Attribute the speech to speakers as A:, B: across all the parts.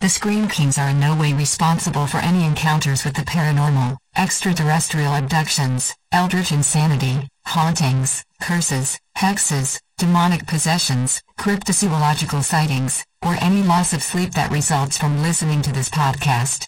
A: The Scream Kings are in no way responsible for any encounters with the paranormal, extraterrestrial abductions, eldritch insanity, hauntings, curses, hexes, demonic possessions, cryptozoological sightings, or any loss of sleep that results from listening to this podcast.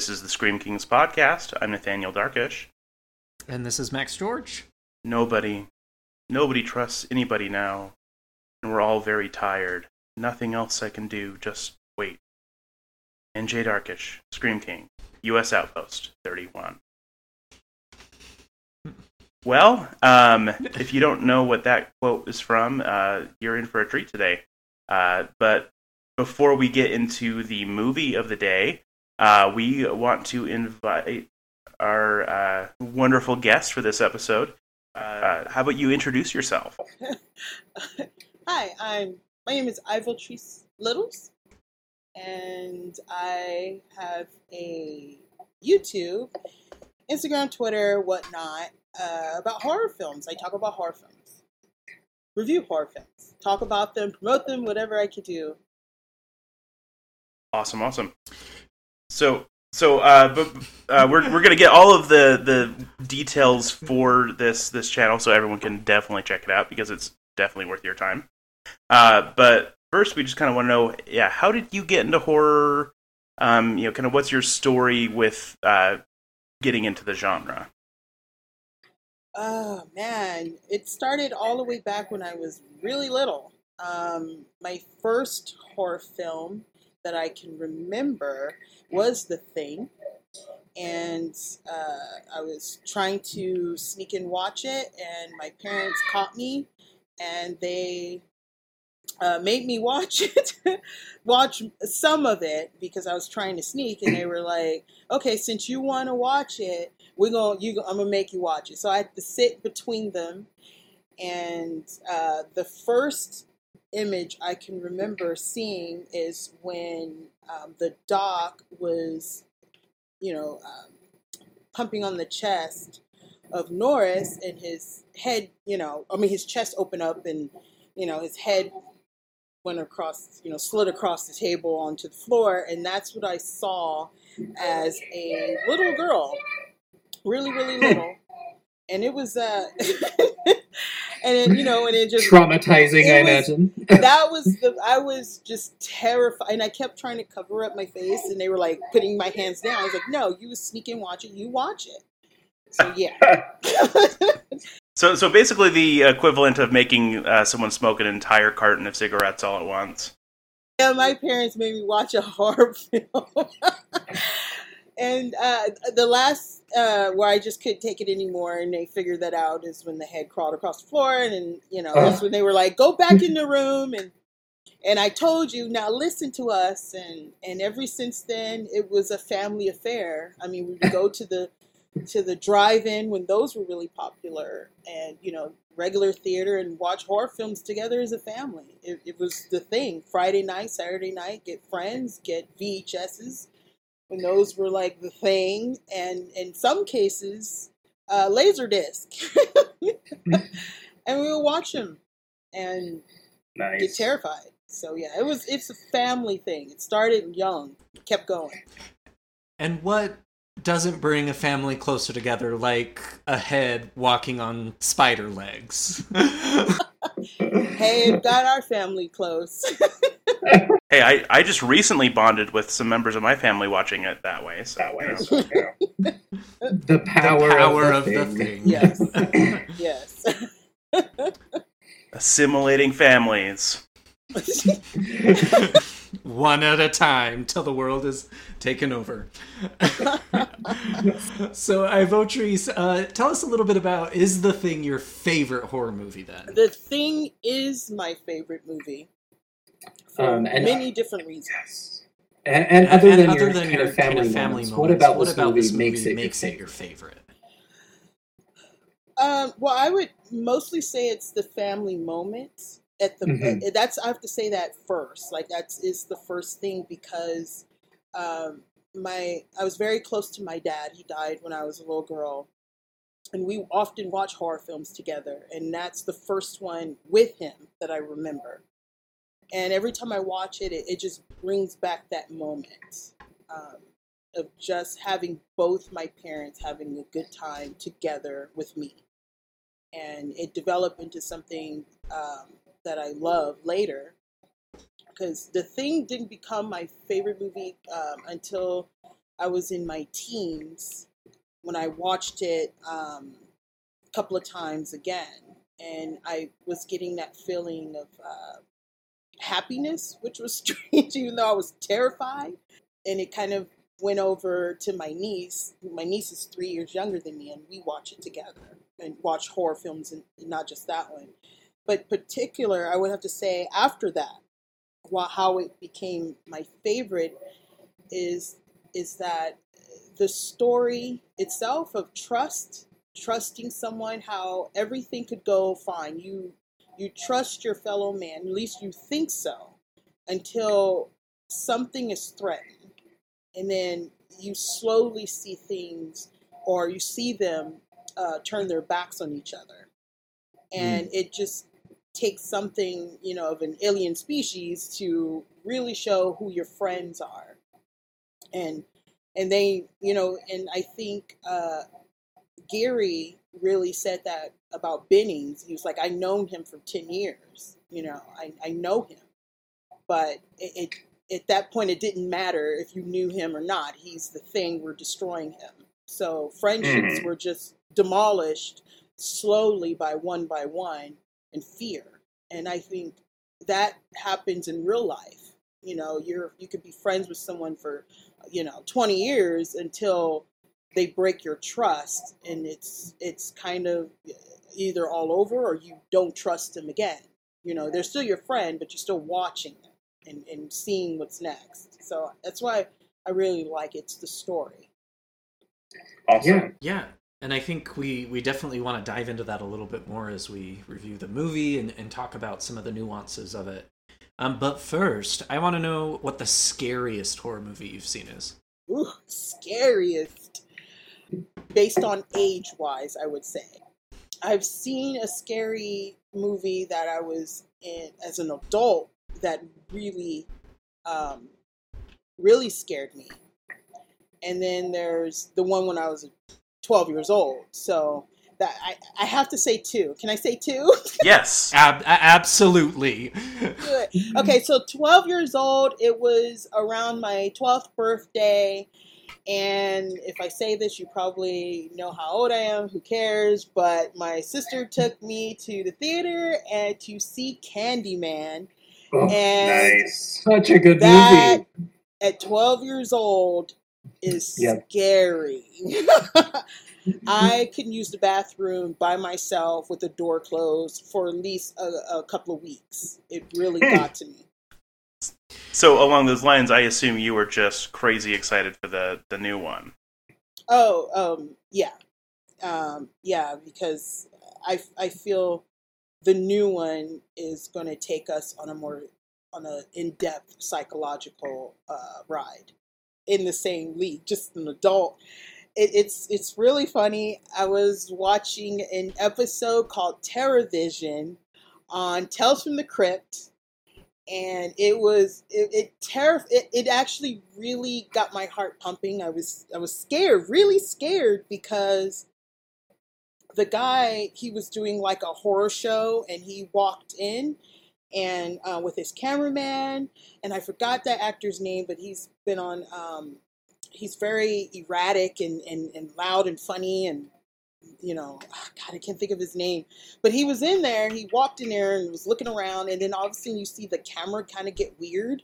B: This is the Scream Kings podcast. I'm Nathaniel Darkish.
C: And this is Max George.
B: Nobody, nobody trusts anybody now, and we're all very tired. Nothing else I can do, just wait. NJ Darkish, Scream King, U.S. Outpost 31. Well, um, if you don't know what that quote is from, uh, you're in for a treat today. Uh, but before we get into the movie of the day, uh, we want to invite our uh, wonderful guest for this episode. Uh, how about you introduce yourself?
D: Hi, I'm my name is Ivotrice Littles, and I have a YouTube, Instagram, Twitter, whatnot uh, about horror films. I talk about horror films, review horror films, talk about them, promote them, whatever I could do.
B: Awesome, awesome. So, so, uh, but uh, we're we're gonna get all of the the details for this this channel, so everyone can definitely check it out because it's definitely worth your time. Uh, but first, we just kind of want to know, yeah, how did you get into horror? Um, you know, kind of what's your story with uh, getting into the genre?
D: Oh man, it started all the way back when I was really little. Um, my first horror film that I can remember was The Thing. And uh, I was trying to sneak and watch it, and my parents caught me, and they uh, made me watch it, watch some of it because I was trying to sneak, and they were like, "Okay, since you want to watch it, we're gonna you I'm gonna make you watch it." So I had to sit between them, and uh, the first image I can remember seeing is when um, the doc was, you know, um, pumping on the chest of Norris and his head, you know, I mean, his chest opened up and, you know, his head went across, you know, slid across the table onto the floor. And that's what I saw as a little girl, really, really little. And it was, uh, and it, you know, and it just
E: traumatizing.
D: it
E: I
D: was-
E: imagine.
D: that was the I was just terrified, and I kept trying to cover up my face, and they were like putting my hands down. I was like, "No, you sneak and watch it. You watch it." So yeah,
B: So, so basically, the equivalent of making uh, someone smoke an entire carton of cigarettes all at once.
D: yeah. My parents made me watch a horror film, and uh, the last uh, where I just couldn't take it anymore, and they figured that out is when the head crawled across the floor, and, then you know that's when they were like, "Go back in the room," and and I told you now listen to us, and and ever since then it was a family affair. I mean, we would go to the to the drive-in when those were really popular, and you know regular theater and watch horror films together as a family. It, it was the thing. Friday night, Saturday night, get friends, get VHSs when those were like the thing, and in some cases, uh, laser disc, and we would watch them and get terrified. So yeah, it was it's a family thing. It started young, kept going.
C: And what doesn't bring a family closer together like a head walking on spider legs?
D: Hey, it got our family close.
B: Hey, I, I just recently bonded with some members of my family watching it that way. So
E: That way.
B: you know.
E: The power,
C: the power
E: of,
C: of
E: the
C: the
E: thing.
C: thing.
D: yes, yes.
B: assimilating families.
C: One at a time till the world is taken over. so, Ivotrice, uh, tell us a little bit about Is the Thing your favorite horror movie then?
D: the thing is my favorite movie for
E: Um, and-
D: many different reasons.
E: And, and other
C: and
E: than
C: other
E: your,
C: than
E: kind,
C: your
E: of family
C: kind of family
E: moments,
C: moments,
E: what about
C: what
E: this
C: about
E: movie
C: this movie
E: makes it
C: makes
E: your
C: it your
E: favorite?
C: favorite?
D: Um, well, I would mostly say it's the family moments at the.
E: Mhm.
D: uh, That's I have to say that first. Like that's is the first thing because um, my I was very close to my dad. He died when I was a little girl, and we often watch horror films together. And that's the first one with him that I remember. And every time I watch it, it, it just brings back that moment um, of just having both my parents having a good time together with me. And it developed into something um, that I love later. Because the thing didn't become my favorite movie um, until I was in my teens when I watched it um, a couple of times again. And I was getting that feeling of uh, happiness, which was strange, even though I was terrified. And it kind of went over to my niece. My niece is three years younger than me, and we watch it together and watch horror films, and not just that one. But particular, I would have to say after that, wha- how it became my favorite is is that the story itself of trust, trusting someone, how everything could go fine. You you trust your fellow man, at least you think so, until something is threatened. And then you slowly see things or you see them uh, turn their backs on each other. And it just takes something, you know, of an alien species to really show who your friends are. And and they, you know, and I think uh, Gary really said that about Bennings. He was like, I've known him for 10 years. You know, I, I know him. But it, it, at that point, it didn't matter if you knew him or not. He's the thing, we're destroying him. So friendships
E: Mhm.
D: were just demolished slowly by one by one in fear. And I think that happens in real life. You know, you're you could be friends with someone for, you know, 20 years until they break your trust and it's it's kind of either all over or you don't trust them again you know they're still your friend but you're still watching them and, and seeing what's next so that's why i really like it's the story
E: Awesome.
C: Yeah, yeah. And I think we, we definitely want to dive into that a little bit more as we review the movie and, and talk about some of the nuances of it. Um, but first, I want to know what the scariest horror movie you've seen is.
D: Ooh, scariest based on age wise i would say i've seen a scary movie that i was in as an adult that really um, really scared me and then there's the one when i was 12 years old so that i, I have to say two can i say two
B: Yes.
C: Ab- absolutely.
D: Good. Okay, so 12 years old, it was around my 12th birthday. And if I say this, you probably know how old I am. Who cares? But my sister took me to the theater and to see Candyman.
E: Oh,
D: And
E: nice. Such a good
D: that
E: movie.
D: at 12 years old is
E: Yep.
D: scary. I couldn't use the bathroom by myself with the door closed for at least a, a couple of weeks. It really got to me.
B: So along those lines, I assume you were just crazy excited for the the new one.
D: Oh, um, yeah, um, yeah, because I I feel the new one is going to take us on a more on a in depth psychological uh, ride in the same league, just an adult. It, it's it's really funny. I was watching an episode called Terror Vision on Tales from the Crypt, and it was it it, terri- it it actually really got my heart pumping. I was I was scared, really scared because the guy he was doing like a horror show and he walked in and uh, with his cameraman and I forgot that actor's name, but he's been on. Um, he's very erratic and, and, and loud and funny and you know ah, god i can't think of his name. But he was in there he walked in there and was looking around and then all of a sudden you see the camera kind of get weird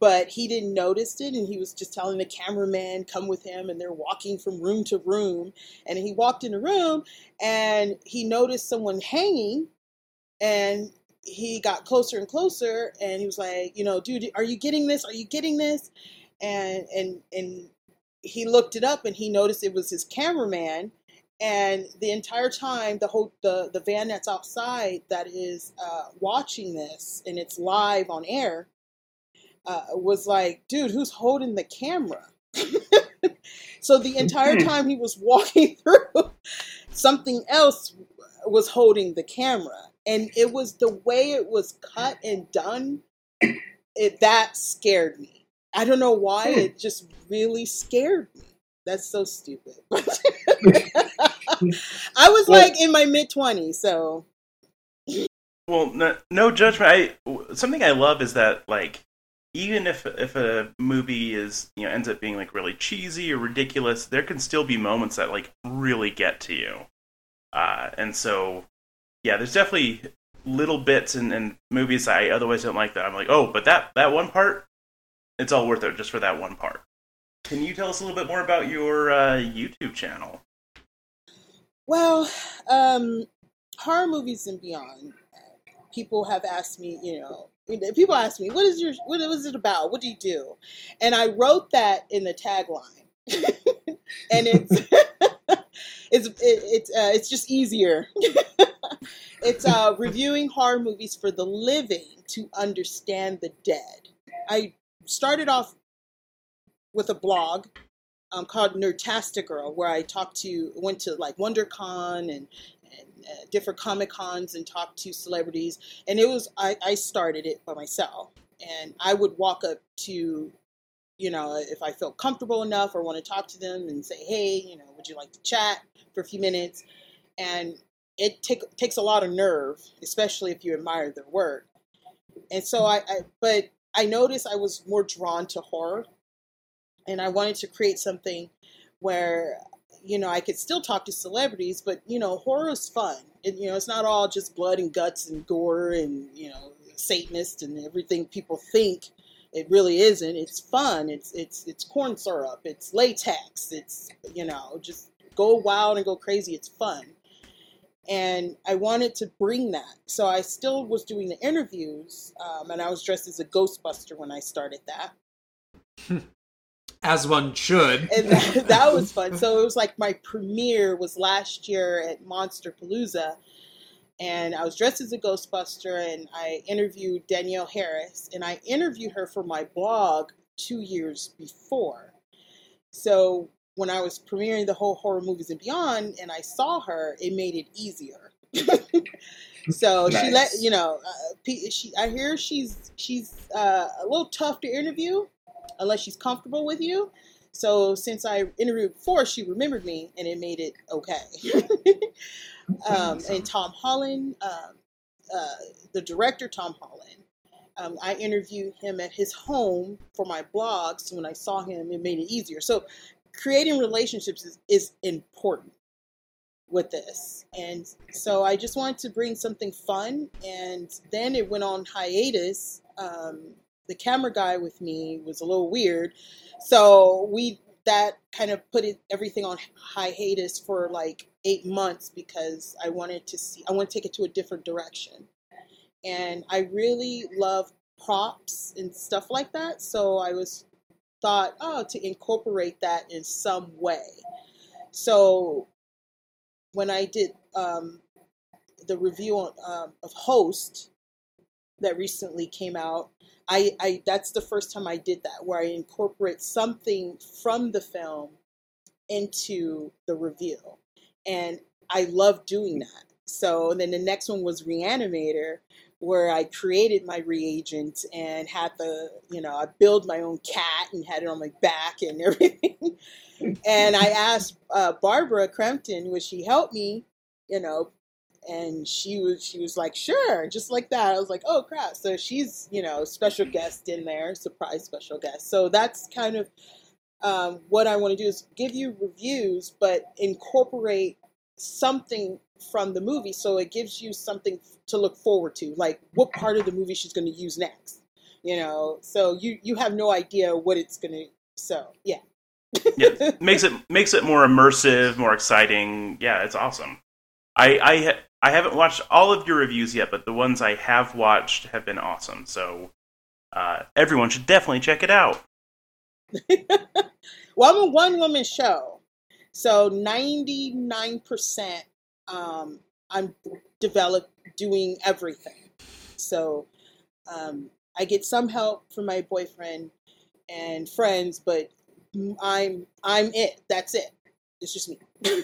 D: but he didn't notice it and he was just telling the cameraman come with him and they're walking from room to room and he walked in the room and he noticed someone hanging and he got closer and closer and he was like you know dude are you getting this? Are you getting this? And and and he looked it up and he noticed it was his cameraman and the entire time the whole the the van that's outside that is uh, watching this and it's live on air uh, was like dude who's holding the camera? So the entire time he was walking through something else was holding the camera. And it was the way it was cut and done it that scared me. I don't know why
E: Hmm.
D: it just really scared me. That's so stupid i was
E: Well-
D: like in my mid 20s so
B: Well, no, no judgment. I something I love is that like even if if a movie is you know ends up being like really cheesy or ridiculous, there can still be moments that like really get to you. Uh, and so yeah, there's definitely little bits in, in movies that I otherwise don't like that I'm like, oh, but that that one part, it's all worth it just for that one part. Can you tell us a little bit more about your uh, YouTube channel?
D: Well, um, horror movies and beyond. People have asked me, you know, people ask me, "What is your? What is it about? What do you do?" And I wrote that in the tagline, and it's it's it, it's uh, it's just easier. it's uh, reviewing horror movies for the living to understand the dead. I started off with a blog um, called Nerdtastic Girl, where I talked to, went to like WonderCon and, and uh, different Comic Cons and talked to celebrities. And it was, I, I started it by myself. And I would walk up to, you know, if I felt comfortable enough or want to talk to them and say, hey, you know, would you like to chat for a few minutes? And it take, takes a lot of nerve, especially if you admire their work. And so I, I but I noticed I was more drawn to horror and I wanted to create something where you know I could still talk to celebrities, but you know horror is fun. It, you know it's not all just blood and guts and gore and you know Satanist and everything people think. It really isn't. It's fun. It's it's it's corn syrup. It's latex. It's you know just go wild and go crazy. It's fun. And I wanted to bring that. So I still was doing the interviews, um, and I was dressed as a Ghostbuster when I started that
C: As one should.
D: and that, that was fun. So it was like my premiere was last year at Monsterpalooza, and I was dressed as a Ghostbuster, and I interviewed Danielle Harris, and I interviewed her for my blog two years before. So when I was premiering the whole horror movies and beyond, and I saw her, it made it easier. so she let you know. Uh, she I hear she's she's uh, a little tough to interview unless she's comfortable with you. So since I interviewed before, she remembered me, and it made it okay. um, and Tom Holland, um, uh, the director Tom Holland, um, I interviewed him at his home for my blog. So when I saw him, it made it easier. So creating relationships is, is important with this. And so I just wanted to bring something fun. And then it went on hiatus. Um, the camera guy with me was a little weird. So we that kind of put it, everything on hiatus for like eight months because I wanted to see, I want to take it to a different direction. And I really love props and stuff like that. So I was thought, oh, to incorporate that in some way. So when I did um, the review on, um, of Host that recently came out, I, I that's the first time I did that, where I incorporate something from the film into the review, and I love doing that. So then the next one was Reanimator, where I created my reagent and had the, you know, I build my own cat and had it on my back and everything. and I asked uh, Barbara Crampton, would she help me, you know, and she was she was like, sure, just like that. I was like, oh crap. So she's, you know, special guest in there, surprise special guest. So that's kind of um, what I want to do is give you reviews, but incorporate something from the movie so it gives you something to look forward to like what part of the movie she's going to use next you know so you you have no idea what it's going to so yeah
B: yeah, makes it makes it more immersive, more exciting. Yeah, it's awesome. I, I I haven't watched all of your reviews yet, but the ones I have watched have been awesome. So uh, everyone should definitely check it out.
D: well i'm a one woman show So 99% um, I'm develop doing everything. So um, I get some help from my boyfriend and friends, but I'm I'm it. That's it. It's just me.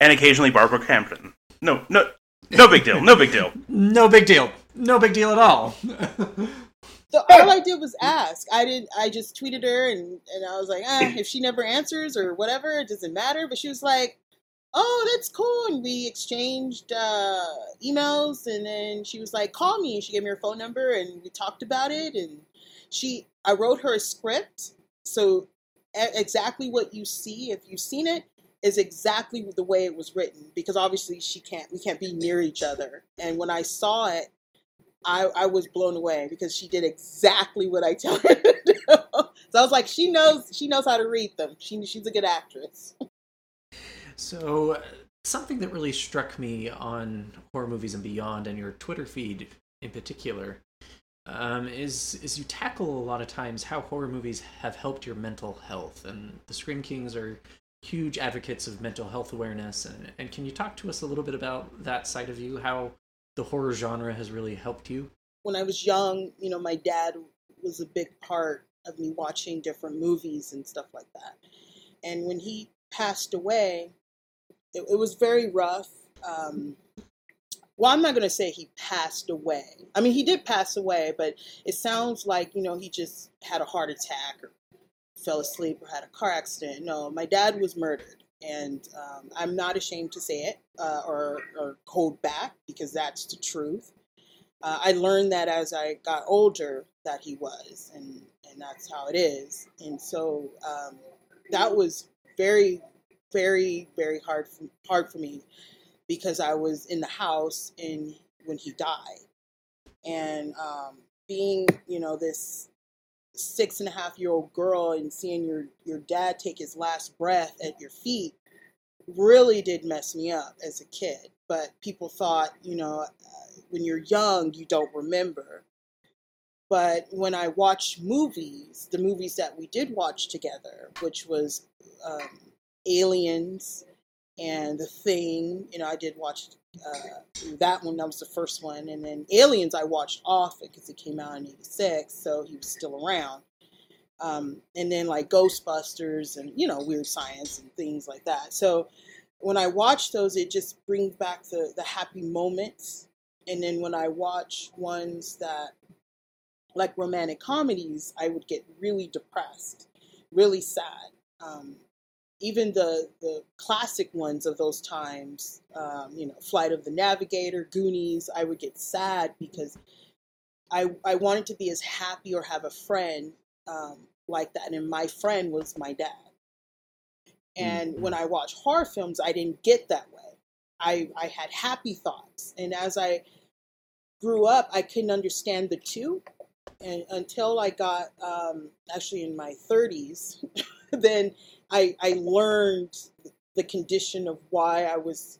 B: and occasionally Barbara Crampton. No, no, no big deal. No big deal.
C: no big deal. No big deal at all.
D: So all I did was ask. I didn't. I just tweeted her, and and I was like, eh, if she never answers or whatever, it doesn't matter. But she was like, oh, that's cool. And we exchanged uh, emails, and then she was like, call me. And she gave me her phone number, and we talked about it. And she, I wrote her a script, so exactly what you see, if you've seen it, is exactly the way it was written. Because obviously, she can't, we can't be near each other. And when I saw it, I, I was blown away because she did exactly what I tell her to do. So I was like, she knows she knows how to read them. She she's a good actress.
C: So something that really struck me on horror movies and beyond, and your Twitter feed in particular, um, is is you tackle a lot of times how horror movies have helped your mental health, and the Scream Kings are huge advocates of mental health awareness. And and can you talk to us a little bit about that side of you? How the horror genre has really helped you?
D: When I was young, you know, my dad was a big part of me watching different movies and stuff like that. And when he passed away, it, it was very rough. Um, well, I'm not going to say he passed away. I mean, he did pass away, but it sounds like, you know, he just had a heart attack or fell asleep or had a car accident. No, my dad was murdered and um, I'm not ashamed to say it uh, or, or hold back because that's the truth. Uh, I learned that as I got older that he was, and and that's how it is. And so um, that was very, very, very hard for, hard for me because I was in the house and when he died, and um, being you know this six and a half year old girl and seeing your your dad take his last breath at your feet really did mess me up as a kid. But people thought you know uh, when you're young you don't remember. But when i watch movies the movies that we did watch together which was um, aliens and the thing you know i did watch uh, that one that was the first one. And then aliens i watched often because it came out in 86 so he was still around. Um, and then like ghostbusters and you know weird science and things like that. So when i watch those it just brings back the, the happy moments. And then when i watch ones that like romantic comedies i would get really depressed really sad. Um, even the the classic ones of those times, um, you know, Flight of the Navigator, Goonies, I would get sad because I I wanted to be as happy or have a friend um, like that, and my friend was my dad. And mm-hmm. when I watch horror films, I didn't get that way. I I had happy thoughts, and as I grew up, I couldn't understand the two, and until I got um, actually in my 30s, then I, I learned the condition of why I was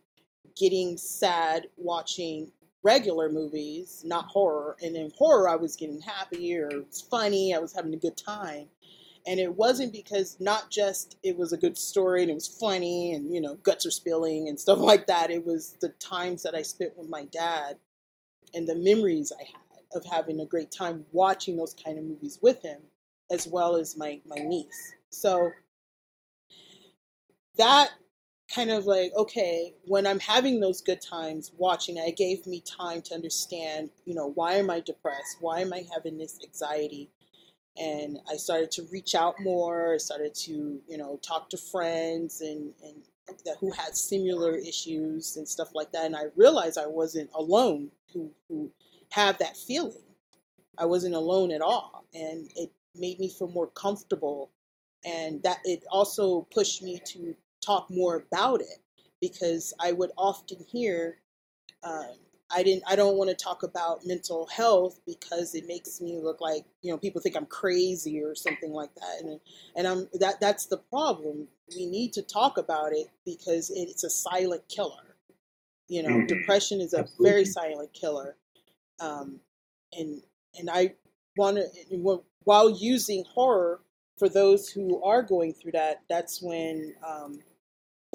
D: getting sad watching regular movies, not horror. And in horror, I was getting happy or it was funny, I was having a good time. And it wasn't because not just it was a good story and it was funny and, you know, guts are spilling and stuff like that. It was the times that I spent with my dad and the memories I had of having a great time watching those kind of movies with him, as well as my, my niece. So that kind of like okay when i'm having those good times watching it gave me time to understand you know why am i depressed? Why am i having this anxiety? And i started to reach out more i started to you know talk to friends and and that who had similar issues and stuff like that and i realized i wasn't alone who who have that feeling. I wasn't alone at all and it made me feel more comfortable and that it also pushed me to talk more about it because I would often hear um, I didn't I don't want to talk about mental health because it makes me look like you know people think I'm crazy or something like that and and I'm that that's the problem we need to talk about it because it's a silent killer you know mm-hmm. depression is a Absolutely. very silent killer um, and and I want to while using horror for those who are going through that, that's when um,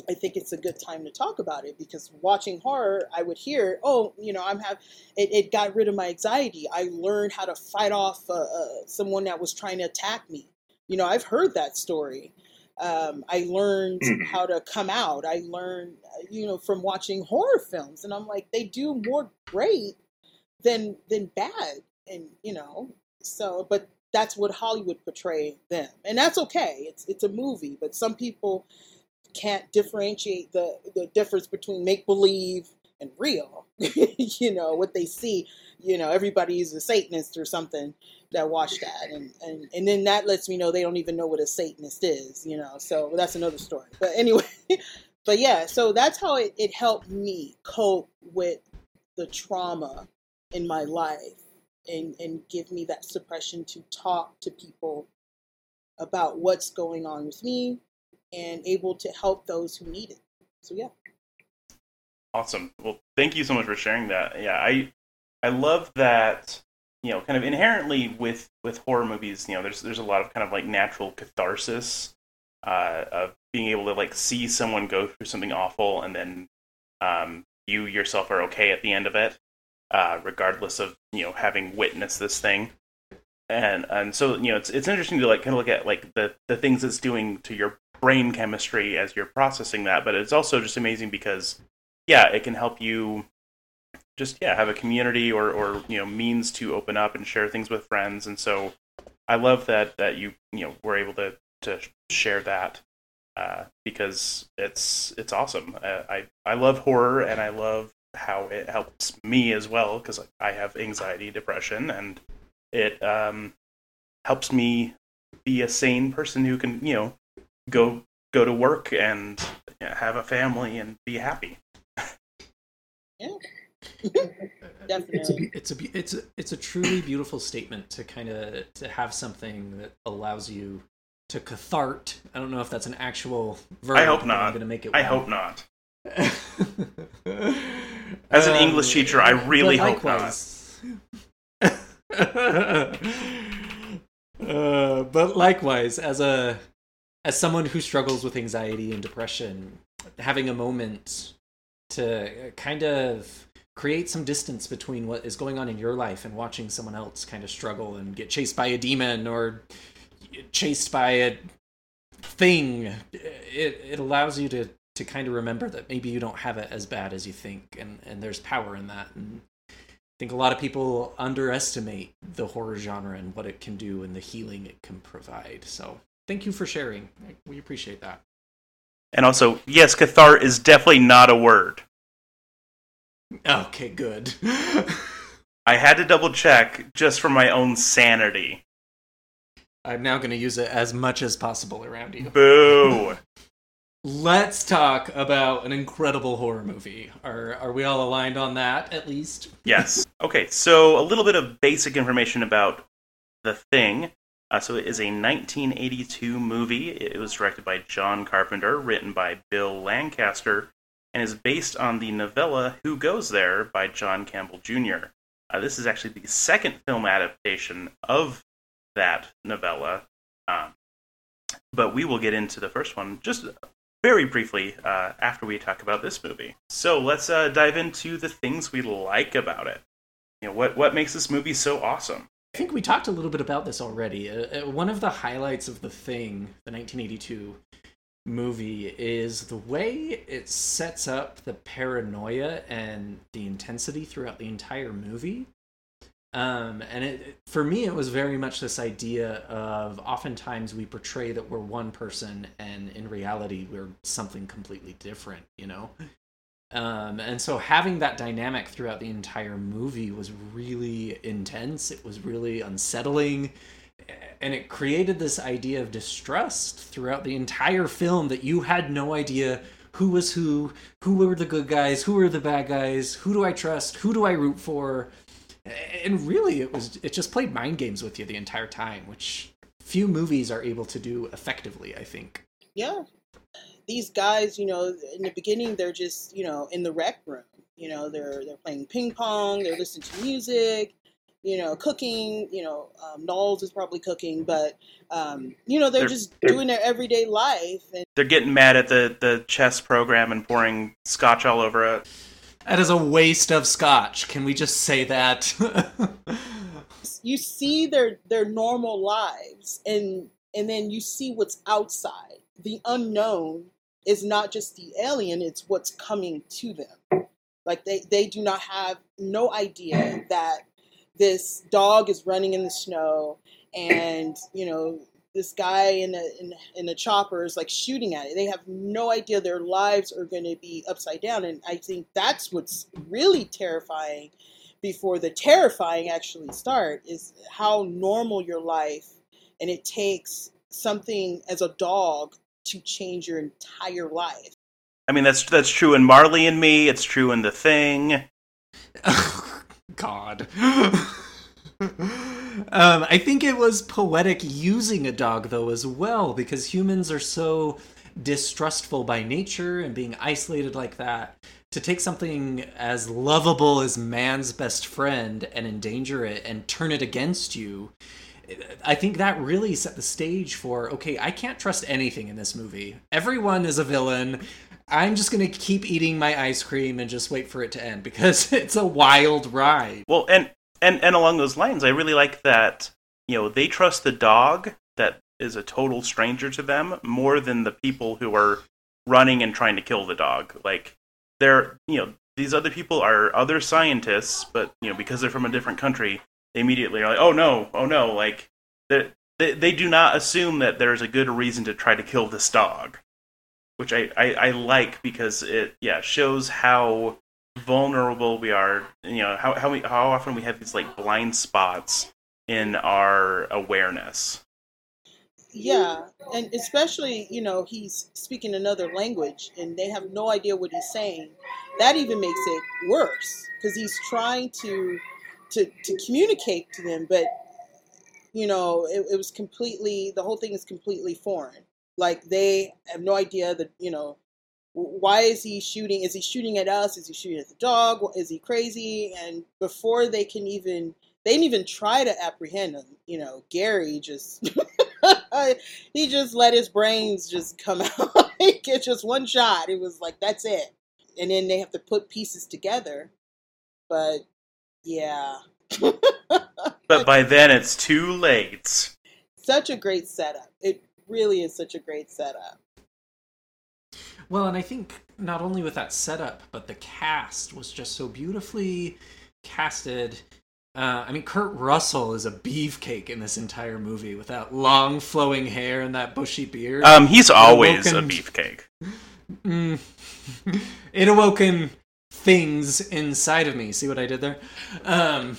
D: I think it's a good time to talk about it because watching horror, I would hear, oh, you know, I'm have it, it got rid of my anxiety. I learned how to fight off uh, uh, someone that was trying to attack me. You know, I've heard that story. Um, I learned
E: Mhm.
D: how to come out. I learned, uh, you know, from watching horror films, and I'm like, they do more great than than bad, and you know, so but that's what Hollywood portray them, and that's okay. It's it's a movie, but some people can't differentiate the the difference between make believe and real. you know what they see. You know everybody's a Satanist or something that watch that, and and and then that lets me know they don't even know what a Satanist is. You know, so that's another story. But anyway, but yeah, so that's how it, it helped me cope with the trauma in my life and and give me that suppression to talk to people about what's going on with me and able to help those who need it. So yeah.
B: Awesome. Well, thank you so much for sharing that. Yeah, I I love that. You know, kind of inherently with with horror movies, you know, there's there's a lot of kind of like natural catharsis uh, of being able to like see someone go through something awful, and then um, you yourself are okay at the end of it, uh, regardless of you know having witnessed this thing. And and so you know, it's it's interesting to like kind of look at like the the things it's doing to your brain chemistry as you're processing that, but it's also just amazing because yeah, it can help you just yeah have a community or or you know means to open up and share things with friends. And so I love that that you you know were able to to share that uh, because it's it's awesome. Uh, I I love horror and I love how it helps me as well because I have anxiety, depression, and it um, helps me be a sane person who can you know go go to work and you know, have a family and be happy.
D: Definitely.
E: It's a
C: It's a it's a, it's a truly beautiful statement to kind of to have something that allows you to cathart. I don't know if that's an actual verb.
B: I hope not.
C: I'm gonna make it.
B: I
C: one.
B: hope not. As an English teacher, I really
C: but
B: hope not.
C: uh, but likewise, as a as someone who struggles with anxiety and depression, having a moment to kind of create some distance between what is going on in your life and watching someone else kind of struggle and get chased by a demon or chased by a thing it it allows you to to kind of remember that maybe you don't have it as bad as you think and and there's power in that and I think a lot of people underestimate the horror genre and what it can do and the healing it can provide. So, thank you for sharing. We appreciate that.
B: And also, yes, cathar is definitely not a word.
C: Okay, good.
B: I had to double check just for my own sanity.
C: I'm now going to use it as much as possible around you.
B: Boo!
C: Let's talk about an incredible horror movie. Are are we all aligned on that at least?
B: yes. Okay, so a little bit of basic information about The Thing. Uh, so it is a 1982 movie. It was directed by John Carpenter, written by Bill Lancaster, and is based on the novella Who Goes There by John Campbell Jr. Uh, this is actually the second film adaptation of that novella. Um, but we will get into the first one just very briefly uh, after we talk about this movie. So let's uh, dive into the things we like about it. You know, what what makes this movie so awesome?
C: I think we talked a little bit about this already. Uh, uh, one of the highlights of The Thing, the 1982 movie, is the way it sets up the paranoia and the intensity throughout the entire movie. Um, and it, for me, it was very much this idea of oftentimes we portray that we're one person, and in reality, we're something completely different, you know? Um, and so having that dynamic throughout the entire movie was really intense. It was really unsettling. And it created this idea of distrust throughout the entire film that you had no idea who was who, who were the good guys, who were the bad guys, who do I trust, who do I root for. And really it was it just played mind games with you the entire time, which few movies are able to do effectively, I think.
D: Yeah. These guys, you know, in the beginning they're just, you know, in the rec room. You know, they're they're playing ping pong, they're listening to music, you know, cooking. You know, um, Nauls is probably cooking, but um, you know, they're,
B: They're-
D: just
E: they're-
D: doing their everyday life, and
B: They're getting mad at the the chess program and pouring scotch all over it.
C: That is a waste of scotch. Can we just say that?
D: you see their their normal lives, and and then you see what's outside. The unknown is not just the alien; it's what's coming to them. Like they they do not have no idea that this dog is running in the snow, and you know this guy in a in, in a chopper is like shooting at it. They have no idea their lives are going to be upside down, and I think that's what's really terrifying. Before the terrifying actually start is how normal your life, and it takes something as a dog to change your entire life.
B: I mean, that's that's true in Marley and Me. It's true in The Thing.
C: God. um, I think it was poetic using a dog, though, as well, because humans are so distrustful by nature and being isolated like that. To take something as lovable as man's best friend and endanger it and turn it against you, I think that really set the stage for okay, I can't trust anything in this movie. Everyone is a villain. I'm just gonna keep eating my ice cream and just wait for it to end because it's a wild ride.
B: Well, and and and along those lines, I really like that. You know, they trust the dog that is a total stranger to them more than the people who are running and trying to kill the dog. Like they're, you know, these other people are other scientists, but you know, because they're from a different country, they immediately are like, "Oh no, oh no!" Like they they, they do not assume that there's a good reason to try to kill this dog, which I, I, I like because it yeah shows how vulnerable we are. You know how how we how often we have these like blind spots in our awareness.
D: Yeah, and especially you know he's speaking another language and they have no idea what he's saying. That even makes it worse because he's trying to to to communicate to them, but you know it, it was completely the whole thing is completely foreign. Like they have no idea that you know why is he shooting? Is he shooting at us? Is he shooting at the dog? Is he crazy? And before they can even they didn't even try to apprehend him. You know, Gary just he just let his brains just come out. he get just one shot. It was like that's it. And then they have to put pieces together. But yeah.
B: But by then it's too late.
D: such a great setup. It really is such a great setup.
C: Well, and I think not only with that setup, but the cast was just so beautifully casted. Uh, I mean, Kurt Russell is a beefcake in this entire movie with that long flowing hair and that bushy beard.
B: Um, he's always a beefcake.
C: Mm. it awoken things inside of me. See what I did there? Um,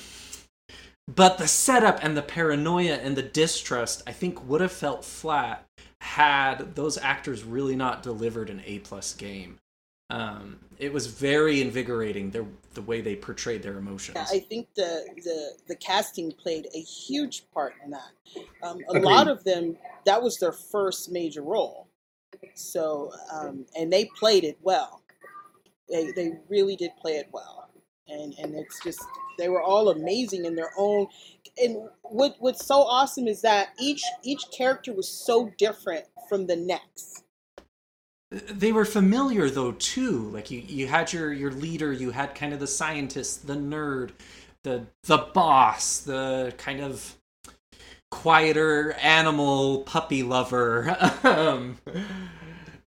C: but the setup and the paranoia and the distrust, I think, would have felt flat had those actors really not delivered an A plus game. Um, it was very invigorating the the way they portrayed their emotions.
D: Yeah, I think the, the the casting played a huge part in that. Um, a
E: Agreed.
D: lot of them that was their first major role, so um, and they played it well. They they really did play it well, and and it's just they were all amazing in their own. And what what's so awesome is that each each character was so different from the next.
C: they were familiar though too like you you had your your leader you had kind of the scientist the nerd the the boss the kind of quieter animal puppy lover um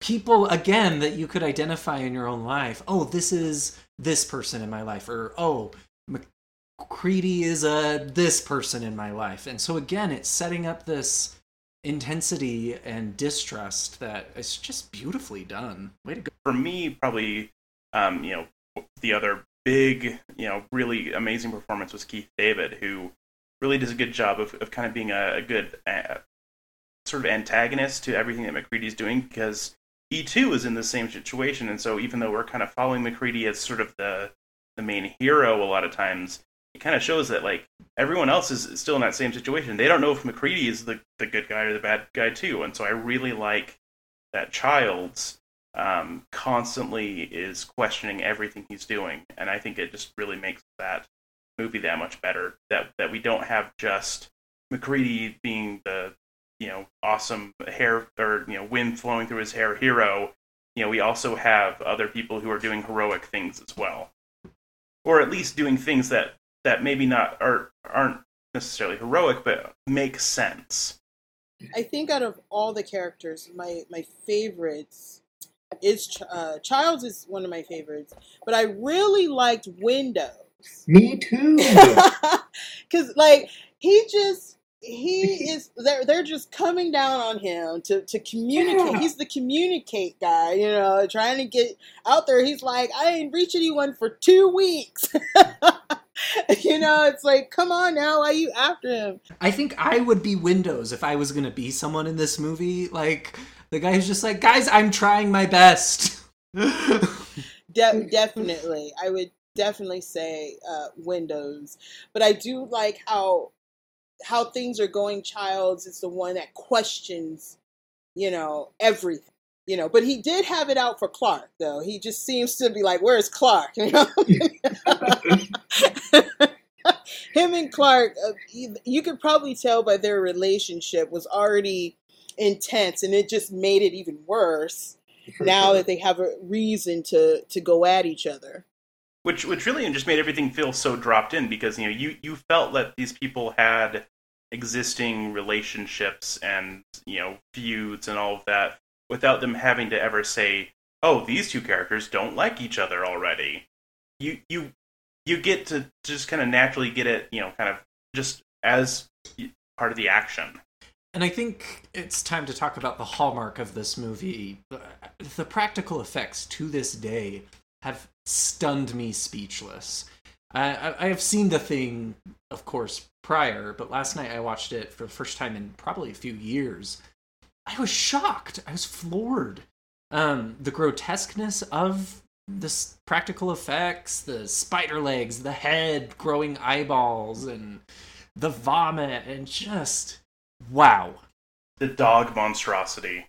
C: people again that you could identify in your own life oh this is this person in my life or oh MacReady is a this person in my life and so again it's setting up this intensity and distrust that is just beautifully done. Way to go.
B: for me, probably, um, you know, the other big, you know, really amazing performance was Keith David, who really does a good job of, of kind of being a, a good uh, sort of antagonist to everything that MacReady's doing because he too is in the same situation. And so even though we're kind of following MacReady as sort of the the main hero a lot of times, it kind of shows that like everyone else is still in that same situation. They don't know if MacReady is the, the good guy or the bad guy too. And so I really like that Childs um, constantly is questioning everything he's doing, and I think it just really makes that movie that much better. That that we don't have just MacReady being the you know awesome hair or you know wind flowing through his hair hero. You know, we also have other people who are doing heroic things as well, or at least doing things that that maybe not are aren't necessarily heroic, but make sense.
D: I think out of all the characters, my my favorites is uh, Childs is one of my favorites, but I really liked Windows.
E: Me too.
D: Because like he just he is they're they're just coming down on him to to communicate.
E: Yeah.
D: He's the communicate guy, you know, trying to get out there. He's like, I ain't reach anyone for two weeks. you know, it's like, come on now, why are you after him?
C: I think I would be Windows if I was gonna be someone in this movie. Like the guy who's just like, guys, I'm trying my best.
D: De- definitely, I would definitely say uh, Windows, but I do like how how things are going. Childs is the one that questions, you know, everything. You know, but he did have it out for Clark, though. He just seems to be like, "Where's Clark?" You know, him and Clark, uh, you, you could probably tell by their relationship was already intense, and it just made it even worse now that they have a reason to to go at each other.
B: Which which really just made everything feel so dropped in because you know you you felt that these people had existing relationships and you know feuds and all of that without them having to ever say oh these two characters don't like each other already you you you get to just kind of naturally get it you know kind of just as part of the action
C: And I think it's time to talk about the hallmark of this movie. The practical effects to this day have stunned me speechless. I, I, I have seen the thing, of course, prior, but last night I watched it for the first time in probably a few years. I was shocked. I was floored. Um, the grotesqueness of this practical effects, the spider legs, the head growing eyeballs, and the vomit, and just wow.
B: the dog monstrosity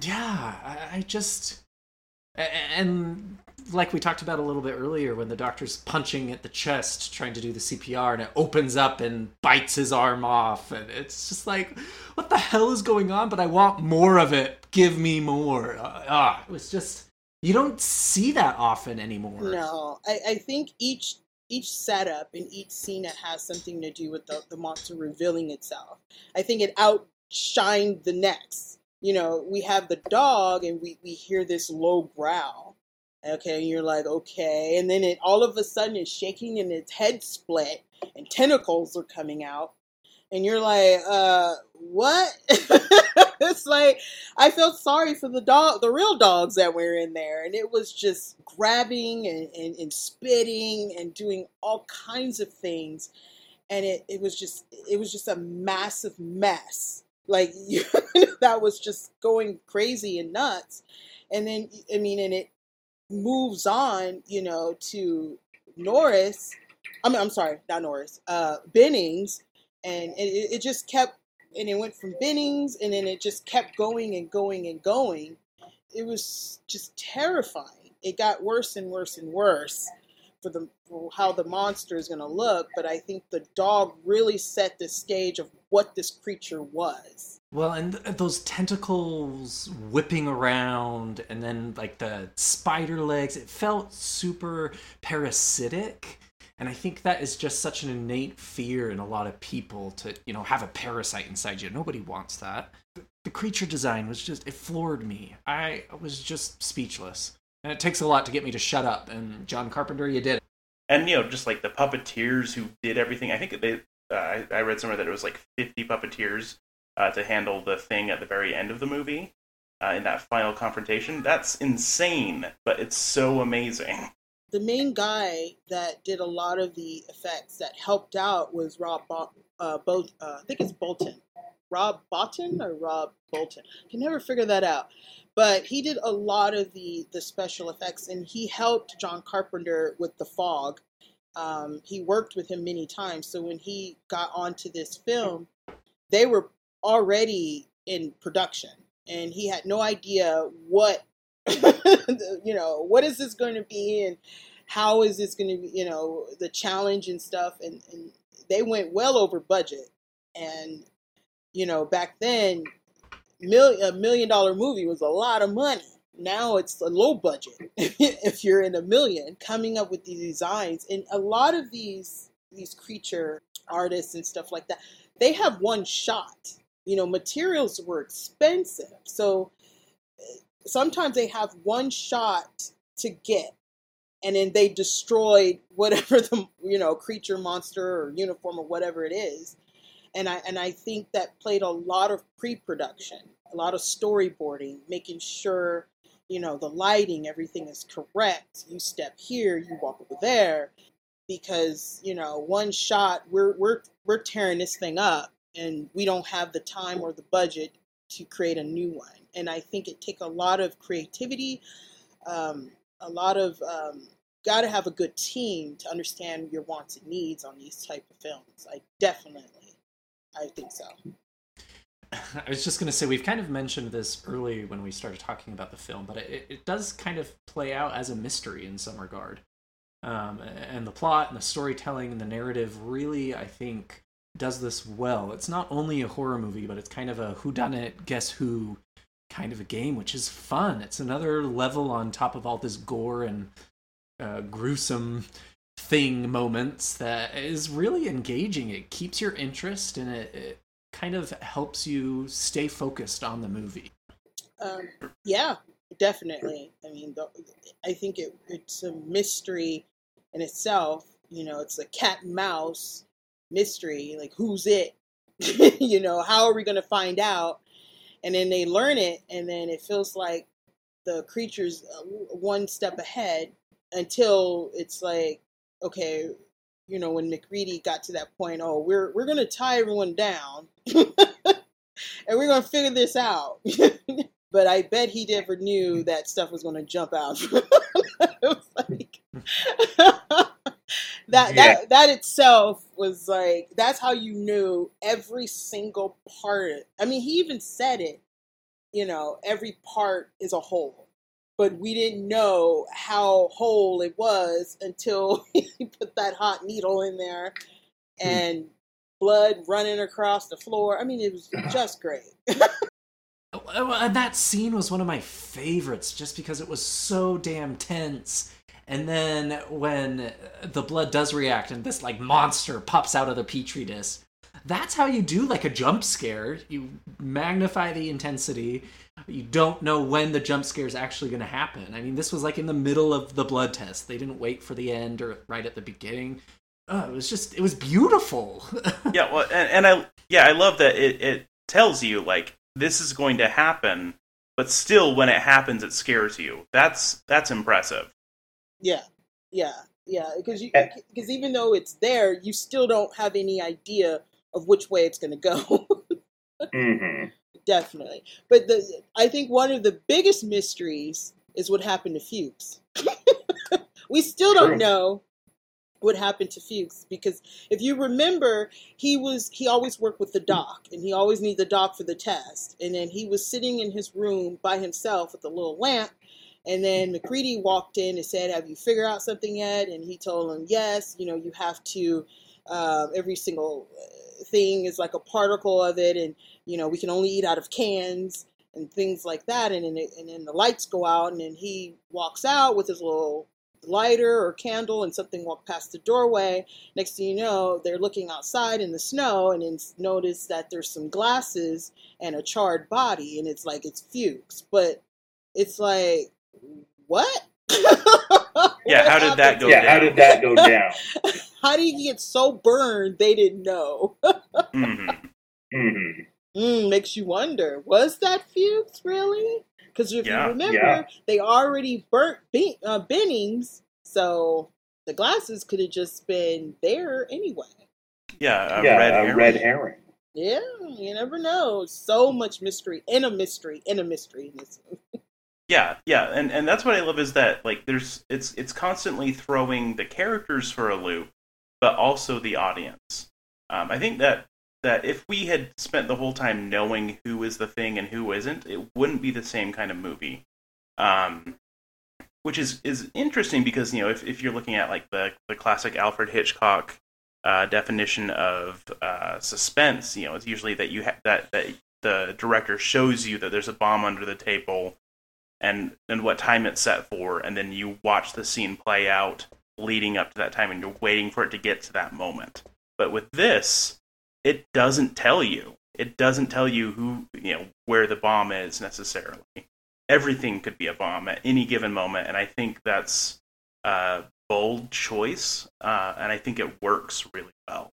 C: Yeah, I, I just and like we talked about a little bit earlier when the doctor's punching at the chest trying to do the CPR and it opens up and bites his arm off and it's just like what the hell is going on but I want more of it give me more Uh, ah it was just you don't see that often anymore
D: No, I, I think each each setup and each scene that has something to do with the, the monster revealing itself. I think it outshined the next. You know, we have the dog and we, we hear this low growl. Okay, and you're like, okay. And then it all of a sudden is shaking and its head split and tentacles are coming out. And you're like, uh, what? it's like I felt sorry for the dog, the real dogs that were in there, and it was just grabbing and, and, and spitting and doing all kinds of things, and it, it was just it was just a massive mess. Like you, that was just going crazy and nuts, and then I mean, and it moves on, you know, to Norris. I mean, I'm sorry, not Norris. Uh, Bennings, and it, it just kept and it went from Bennings, and then it just kept going and going and going. It was just terrifying. It got worse and worse and worse for the for how the monster is going to look. But I think the dog really set the stage of what this creature was.
C: Well, and th- those tentacles whipping around, and then like the spider legs, it felt super parasitic. And I think that is just such an innate fear in a lot of people to, you know, have a parasite inside you. Nobody wants that. The- The creature design was just, it floored me. I was just speechless. And it takes a lot to get me to shut up. And John Carpenter, you did it.
B: and you know just like the puppeteers who did everything i think they uh, I, I read somewhere that it was like 50 puppeteers uh, to handle the thing at the very end of the movie uh, in that final confrontation that's insane but it's so amazing
D: The main guy that did a lot of the effects that helped out was Rob Bo- uh, uh, I think it's Bolton. Rob Bolton or Rob Bolton. I can never figure that out. But he did a lot of the the special effects, and he helped John Carpenter with the fog. Um, he worked with him many times, so when he got onto this film, they were already in production, and he had no idea what you know what is this going to be and how is this going to be, you know, the challenge and stuff. And, and they went well over budget. And, you know, back then, a million dollar movie was a lot of money. Now it's a low budget if you're in a million coming up with these designs. And a lot of these these creature artists and stuff like that, they have one shot. You know, materials were expensive. So sometimes they have one shot to get and then they destroyed whatever the you know creature monster or uniform or whatever it is and i and i think that played a lot of pre-production a lot of storyboarding making sure you know the lighting everything is correct you step here you walk over there because you know one shot we're we're we're tearing this thing up and we don't have the time or the budget to create a new one and i think it take a lot of creativity um, a lot of um, got to have a good team to understand your wants and needs on these type of films. I definitely, I think so.
C: I was just going to say we've kind of mentioned this early when we started talking about the film, but it, it does kind of play out as a mystery in some regard. Um, and the plot and the storytelling and the narrative really, I think, does this well. It's not only a horror movie, but it's kind of a whodunit, guess who kind of a game, which is fun. It's another level on top of all this gore and uh, gruesome thing moments that is really engaging. It keeps your interest and it, it kind of helps you stay focused on the movie.
D: Um, yeah, definitely. I mean, the, I think it, it's a mystery in itself. You know, it's a cat and mouse mystery. Like, who's it? you know, how are we going to find out? And then they learn it, and then it feels like the creature's uh, one step ahead until it's like, okay, you know, when MacReady got to that point, oh, we're we're gonna tie everyone down, and we're gonna figure this out. but I bet he never knew that stuff was gonna jump out. like, that yeah. that that itself was like that's how you knew every single part. I mean, he even said it. You know, every part is a whole but we didn't know how whole it was until he put that hot needle in there hmm. and blood running across the floor. I mean, it was just great.
C: and that scene was one of my favorites just because it was so damn tense. And then when the blood does react and this like monster pops out of the petri dish, that's how you do like a jump scare. You magnify the intensity you don't know when the jump scare is actually going to happen. I mean, this was like in the middle of the blood test. They didn't wait for the end or right at the beginning. Oh, it was just it was beautiful.
B: yeah, well, and, and I yeah I love that it it tells you like this is going to happen, but still when it happens it scares you. That's that's impressive.
D: Yeah, yeah, yeah. Because you because even though it's there, you still don't have any idea of which way it's going to go.
E: mm-hmm
D: definitely. But the I think one of the biggest mysteries is what happened to Fuchs. we still don't know what happened to Fuchs because if you remember, he was he always worked with the mm. doc and he always needed the doc for the test. And then he was sitting in his room by himself with a little lamp. And then MacReady walked in and said, "Have you figured out something yet?" And he told him, "Yes. You know, you have to uh, every single thing is like a particle of it, and you know we can only eat out of cans and things like that. And and then the lights go out, and then he walks out with his little lighter or candle, and something walk past the doorway. Next thing you know, they're looking outside in the snow, and then notice that there's some glasses and a charred body, and it's like it's Fuchs, but it's like what?
B: yeah, how did that go
E: yeah,
B: down?
E: how did that go down?
D: how did he get so burned they didn't know? mm-hmm.
E: Mm-hmm.
D: Mm, makes you wonder, was that Fuchs really? Because if yeah. you remember, yeah. they already burnt Be- uh, Bennings, so the glasses could have just been there anyway.
B: Yeah,
E: a yeah, red, a herring. red herring.
D: Yeah, you never know. So much mystery in a mystery in a mystery.
B: Yeah, yeah, and and that's what I love is that like there's it's it's constantly throwing the characters for a loop, but also the audience. Um, I think that that if we had spent the whole time knowing who is the thing and who isn't, it wouldn't be the same kind of movie. Um, which is is interesting because you know if, if you're looking at like the the classic Alfred Hitchcock uh, definition of uh, suspense, you know, it's usually that you ha- that that the director shows you that there's a bomb under the table, and and what time it's set for, and then you watch the scene play out leading up to that time, and you're waiting for it to get to that moment. But with this, it doesn't tell you. It doesn't tell you who you know where the bomb is necessarily everything could be a bomb at any given moment, and I think that's a bold choice, uh, and I think it works really well.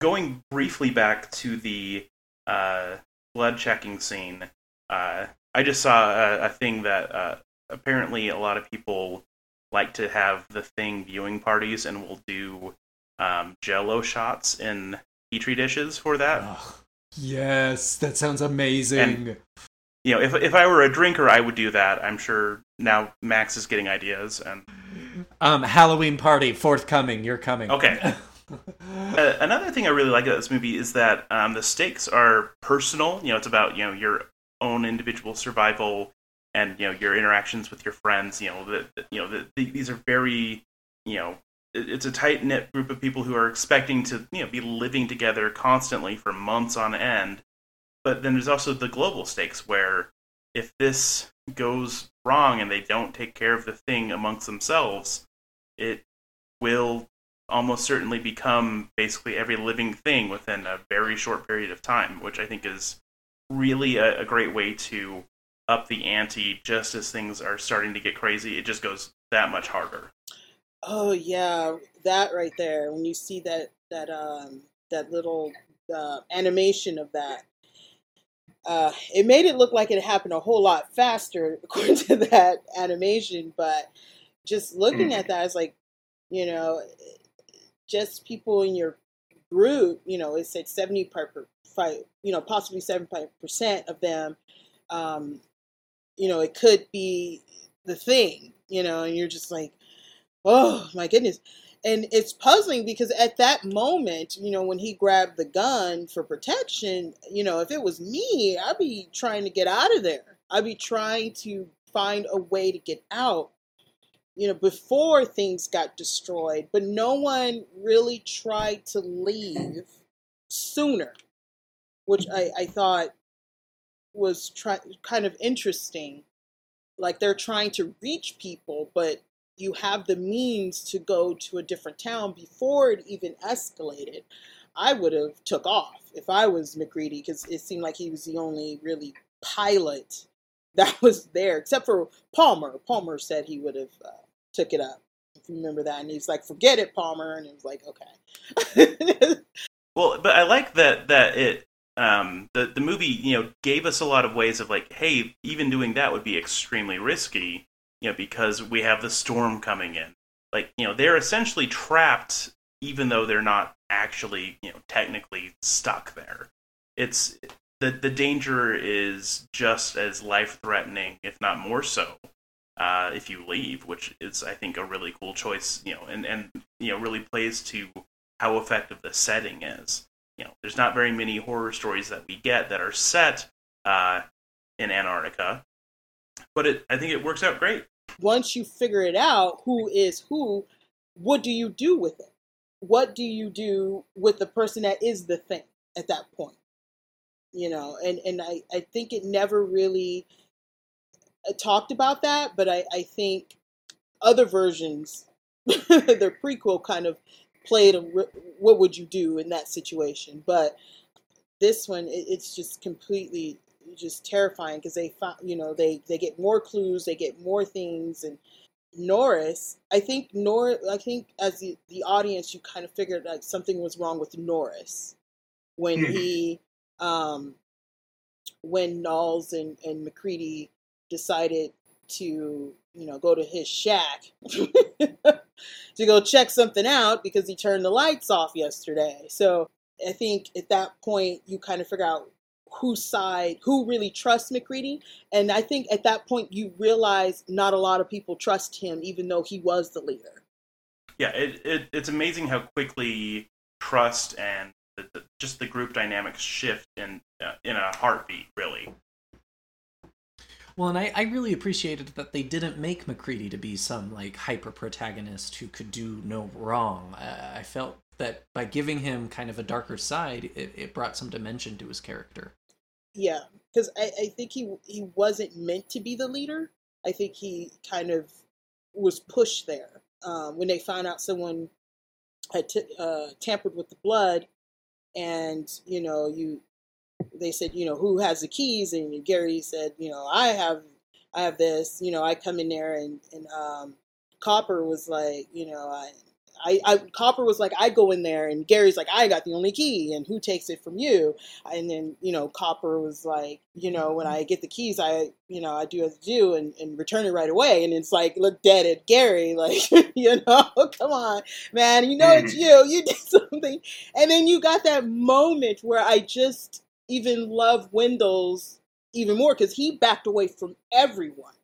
B: Going briefly back to the uh, blood checking scene, uh, I just saw a, a thing that uh, apparently a lot of people like to have the thing viewing parties and will do um, jello shots in petri dishes for that.
C: Oh, yes, that sounds amazing.
B: And you know, if if I were a drinker, I would do that. I'm sure now Max is getting ideas and
C: um Halloween party forthcoming. You're coming.
B: Okay. uh, another thing I really like about this movie is that um, the stakes are personal. You know, it's about you know your own individual survival and you know your interactions with your friends. You know, the you know the, the, these are very you know it's a tight knit group of people who are expecting to you know be living together constantly for months on end but then there's also the global stakes where if this goes wrong and they don't take care of the thing amongst themselves, it will almost certainly become basically every living thing within a very short period of time, which I think is really a, a great way to up the ante just as things are starting to get crazy. It just goes that much harder.
D: Oh yeah, that right there. When you see that that um that little uh, animation of that, uh, it made it look like it happened a whole lot faster according to that animation, but just looking at that, it's like, you know, just people in your group, you know, it said 70 five, you know, possibly 75% of them, um, you know, it could be the thing, you know, and you're just like, oh my goodness and it's puzzling because at that moment, you know, when he grabbed the gun for protection, you know, if it was me, I'd be trying to get out of there. I'd be trying to find a way to get out, you know, before things got destroyed. But no one really tried to leave sooner, which I, I thought was try, kind of interesting. Like they're trying to reach people, but you have the means to go to a different town before it even escalated, I would have took off if I was MacReady because it seemed like he was the only really pilot that was there, except for Palmer. Palmer said he would have uh, took it up. If you remember that, and he's like, "Forget it, Palmer," and it was like, "Okay."
B: well, but I like that that it um, the the movie you know gave us a lot of ways of like, hey, even doing that would be extremely risky you know, because we have the storm coming in. Like, you know, they're essentially trapped even though they're not actually, you know, technically stuck there. It's the the danger is just as life threatening, if not more so, uh, if you leave, which is I think a really cool choice, you know, and and you know really plays to how effective the setting is. You know, there's not very many horror stories that we get that are set uh, in Antarctica, but it I think it works out great.
D: Once you figure it out, who is who, what do you do with it? What do you do with the person that is the thing at that point? You know, and, and I, I think it never really uh, talked about that, but I, I think other versions, the prequel kind of played a, what would you do in that situation. But this one, it, it's just completely just terrifying because they find you know they they get more clues they get more things and norris i think nor i think as the, the audience you kind of figured like something was wrong with norris when mm-hmm. he um when Nauls and, and MacReady decided to, you know, go to his shack to go check something out because he turned the lights off yesterday. So I think at that point you kind of figure out whose side, who really trusts MacReady. And I think at that point you realize not a lot of people trust him, even though he was the leader.
B: Yeah, it, it it's amazing how quickly trust and the, the, just the group dynamics shift in uh, in a heartbeat, really.
C: Well, and I, I really appreciated that they didn't make MacReady to be some like hyper protagonist who could do no wrong. I, I felt that by giving him kind of a darker side, it, it brought some dimension to his character.
D: Yeah, because I, I think he he wasn't meant to be the leader. I think he kind of was pushed there um, when they found out someone had t- uh, tampered with the blood, and you know you they said you know who has the keys, and Garry said you know I have I have this. You know I come in there and and um, Copper was like you know I I, I Copper was like, I go in there, and Garry's like, I got the only key, and who takes it from you? And then you know, Copper was like, you know, when I get the keys, I you know, I do as I do, and, and return it right away. And it's like, look dead at Garry, like, you know, come on, man, you know it's
E: Mm.
D: you, you did something, and then you got that moment where I just even love Wendell's even more because he backed away from everyone.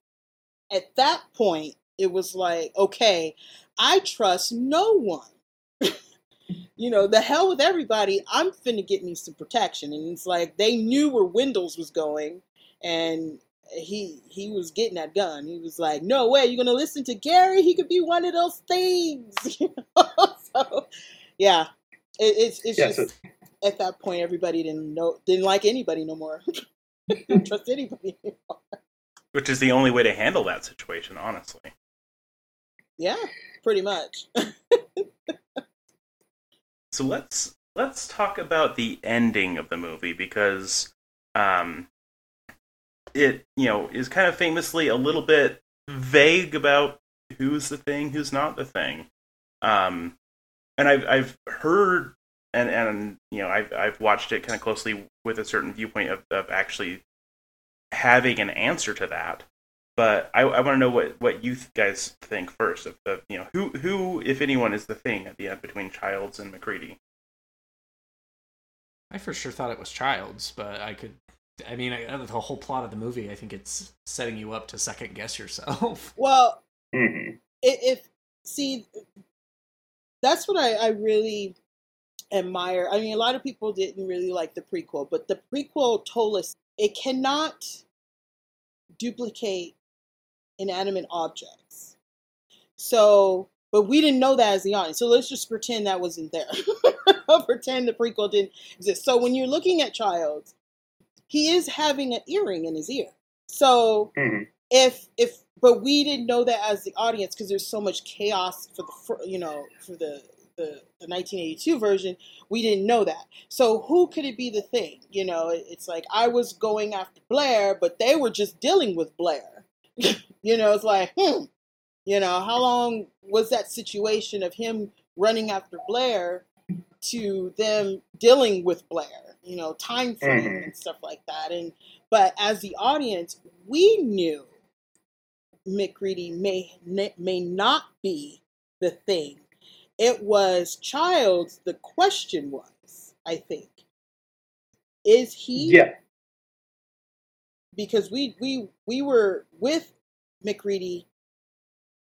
D: At that point, it was like, okay, I trust no one. you know, the hell with everybody. I'm finna get me some protection. And it's like they knew where Windows was going and he he was getting that gun. He was like, No way, you're gonna listen to Garry? He could be one of those things. You know? so yeah. It, it's it's
E: Yeah,
D: just
E: so-
D: at that point everybody didn't know didn't like anybody no more. didn't trust anybody anymore.
B: Which is the only way to handle that situation, honestly.
D: Yeah, pretty much.
B: So let's let's talk about the ending of the movie because um it you know is kind of famously a little bit vague about who's the thing, who's not the thing. Um and I've I've heard and and you know I've I've watched it kind of closely with a certain viewpoint of, of actually having an answer to that. But I, I want to know what, what you guys think first of the you know who who if anyone is the thing at the end between Childs and MacReady.
C: I for sure thought it was Childs, but I could. I mean, I, the whole plot of the movie, I think it's setting you up to second guess yourself.
D: Well,
E: Mhm.
D: if, if see that's what I, I really admire i mean a lot of people didn't really like the prequel but the prequel told us it cannot duplicate inanimate objects. So but we didn't know that as the audience so let's just pretend that wasn't there. Pretend the prequel didn't exist. So when you're looking at childs he is having an earring in his ear. So
E: Mhm.
D: if if but we didn't know that as the audience because there's so much chaos for the fir- you know for the, the the 1982 version we didn't know that so who could it be the thing you know it's like i was going after blair but they were just dealing with blair you know it's like hmm you know how long was that situation of him running after blair to them dealing with blair you know time frame
E: Mhm.
D: and stuff like that and but as the audience we knew MacReady may may not be the thing. It was Childs. The question was, I think, is he?
E: Yeah.
D: Because we we we were with MacReady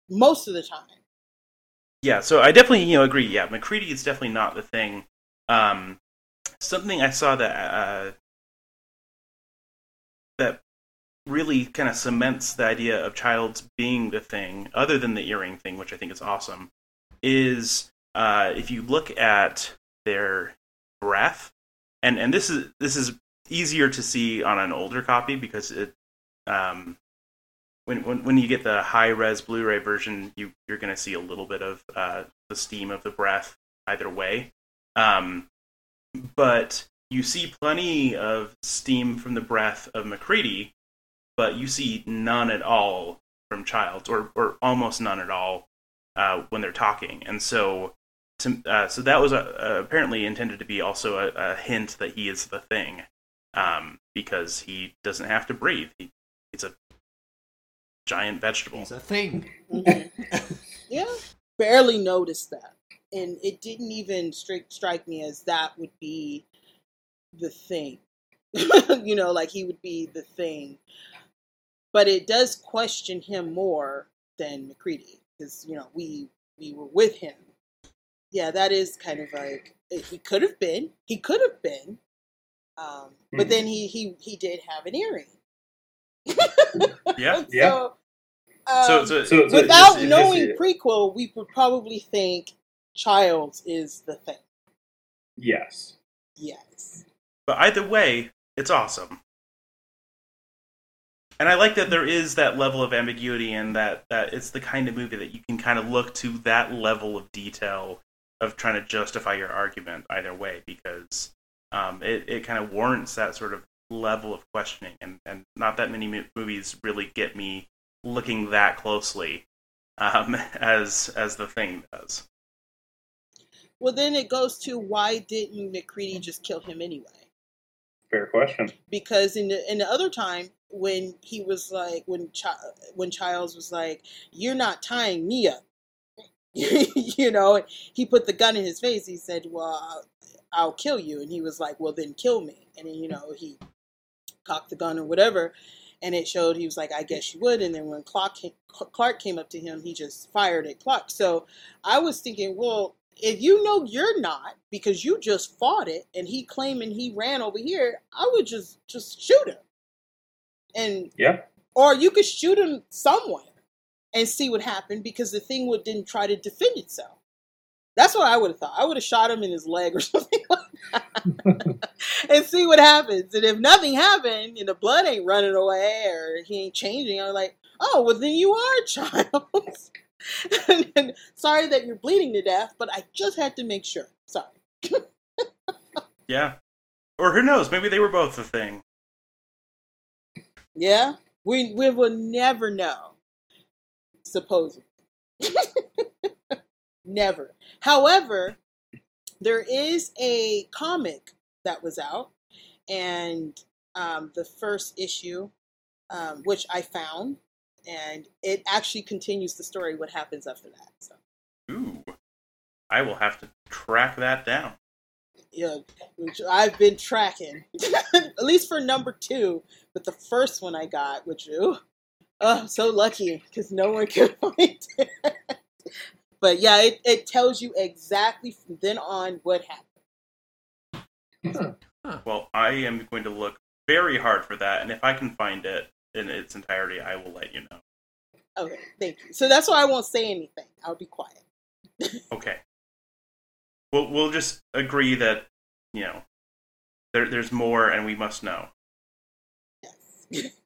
D: most of the time.
B: Yeah, so I definitely you know agree. Yeah, MacReady is definitely not the thing. Um, something I saw that uh, that really kind of cements the idea of Childs being the thing, other than the earring thing, which I think is awesome, is uh, if you look at their breath, and and this is this is easier to see on an older copy because it um, when, when when you get the high res Blu-ray version, you you're going to see a little bit of uh, the steam of the breath either way. Um, but you see plenty of steam from the breath of MacReady, but you see none at all from Childs, or or almost none at all uh, when they're talking. And so, to, uh, so that was uh, apparently intended to be also a, a hint that he is the thing, um, because he doesn't have to breathe. He, he's a giant vegetable.
C: He's a thing.
D: Mhm. yeah, barely noticed that, and it didn't even strike strike me as that would be the thing. you know, like he would be the thing. But it does question him more than MacReady because you know we we were with him. Yeah, that is kind of like he could have been. He could have been. Um, but
E: Mhm.
D: then he he he did have an earring.
B: Yeah.
E: Yeah.
D: So, um,
B: So, so,
E: So,
D: without
E: just-
D: knowing prequel, we would probably think Childs is the thing.
E: yes.
D: Yes.
B: but either way, it's awesome. And I like that there is that level of ambiguity and that, that it's the kind of movie that you can kind of look to that level of detail of trying to justify your argument either way because um, it, it kind of warrants that sort of level of questioning. And, and not that many movies really get me looking that closely um, as, as the thing does.
D: Well, then it goes to why didn't MacReady just kill him anyway?
E: Fair question.
D: Because in the in the other time when he was like when Chi- when Childs was like, "You're not tying me up," you know, he put the gun in his face. He said, "Well, I'll, I'll kill you," and he was like, "Well, then kill me." And you know he cocked the gun or whatever, and it showed he was like, "I guess you would." And then when Clark came, Clark came up to him, he just fired at Clark. So I was thinking, well, if you know you're not because you just fought it and he claiming he ran over here, I would just just shoot him. And
E: Yeah.
D: or you could shoot him somewhere and see what happened because the thing would didn't try to defend itself. That's what I would have thought. I would have shot him in his leg or something like that and see what happens. And if nothing happened and the blood ain't running away or he ain't changing, I'm like, oh, well, then you are a child. and, and sorry that you're bleeding to death, but I just had to make sure. Sorry.
B: Yeah. Or who knows? Maybe they were both the thing.
D: Yeah, we we will never know. Supposedly, never. However, there is a comic that was out, and um, the first issue, um, which I found, and it actually continues the story. What happens after that? So,
B: Ooh. I will have to track that down.
D: Yeah, which I've been tracking, at least for number two. But the first one I got, which ooh, oh, I'm so lucky because no one could find it. but yeah, it, it tells you exactly from then on what happened.
B: Well, I am going to look very hard for that, and if I can find it in its entirety, I will let you know.
D: Okay, thank you. So that's why I won't say anything. I'll be quiet.
B: Okay. We'll we'll just agree that you know there there's more, and we must know.
D: Yes.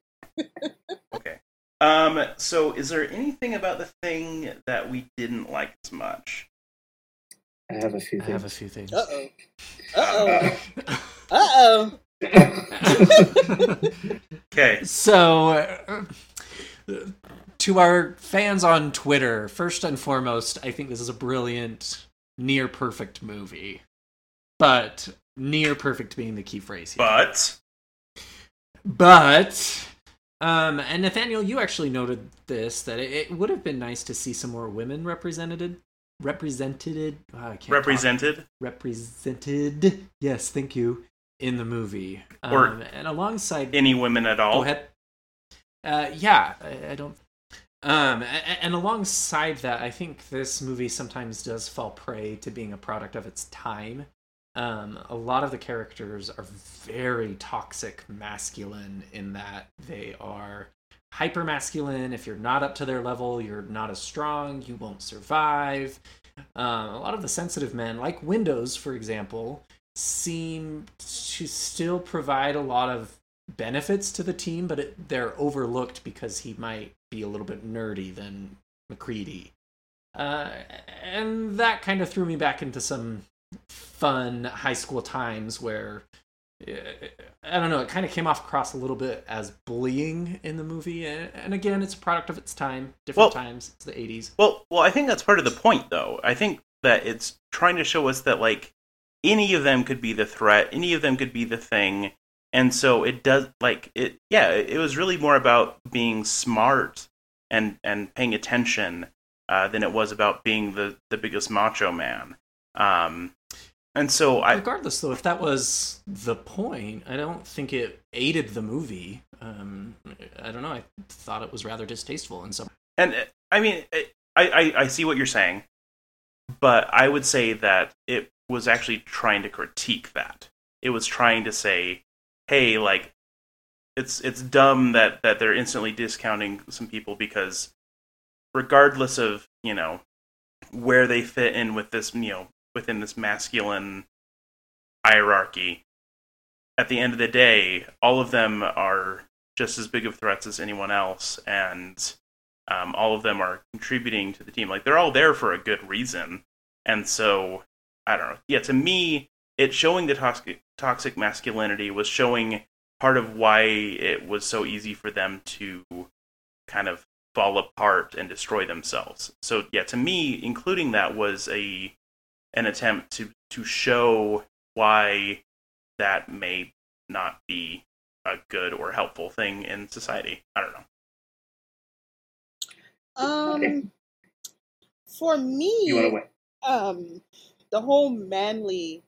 B: Okay. Um. So, is there anything about the thing that we didn't like as much?
E: I have a few
C: I have a
E: things.
C: few things.
D: Uh oh. Uh oh. Uh oh.
B: Okay.
C: so, uh, to our fans on Twitter, first and foremost, I think this is a brilliant, near perfect movie. But near perfect being the key phrase here.
B: But
C: But, um, and Nathaniel, you actually noted this that it, it would have been nice to see some more women represented. Represented, oh, I can't talk.
B: represented.
C: represented. Yes, thank you. In the movie,
B: Or
C: um, and alongside
B: Any women at all?
C: Go ahead. Uh, yeah, I, I don't. Um, and alongside that, I think this movie sometimes does fall prey to being a product of its time. Um, a lot of the characters are very toxic masculine in that they are hyper masculine. If you're not up to their level, you're not as strong, you won't survive. Um, a lot of the sensitive men, like Windows, for example, seem to still provide a lot of benefits to the team, but it, they're overlooked because he might be a little bit nerdy than MacReady. Uh, and that kind of threw me back into some fun high school times where uh, I don't know, it kind of came off across a little bit as bullying in the movie. And, and again, it's a product of its time, different
B: Well-
C: times. It's the 80s.
B: Well, well, I think that's part of the point, though. I think that it's trying to show us that like any of them could be the threat, any of them could be the thing, and so it does like it. Yeah, it was really more about being smart and and paying attention uh, than it was about being the the biggest macho man. Um, and so I
C: Regardless, though, if that was the point, I don't think it aided the movie. Um, I don't know. I thought it was rather distasteful in some.
B: And I mean, I, I, I see what you're saying, but I would say that it was actually trying to critique that. It was trying to say, hey, like, it's it's dumb that that they're instantly discounting some people because regardless of you know where they fit in with this you know within this masculine hierarchy at the end of the day all of them are just as big of threats as anyone else and um, all of them are contributing to the team. Like they're all there for a good reason. And so i don't know. Yeah to me it showing the toxic toxic masculinity was showing part of why it was so easy for them to kind of fall apart and destroy themselves. So yeah, to me, including that was a an attempt to to show why that may not be a good or helpful thing in society. I don't know.
D: Um, for me,
E: You want to win?
D: um, the whole manly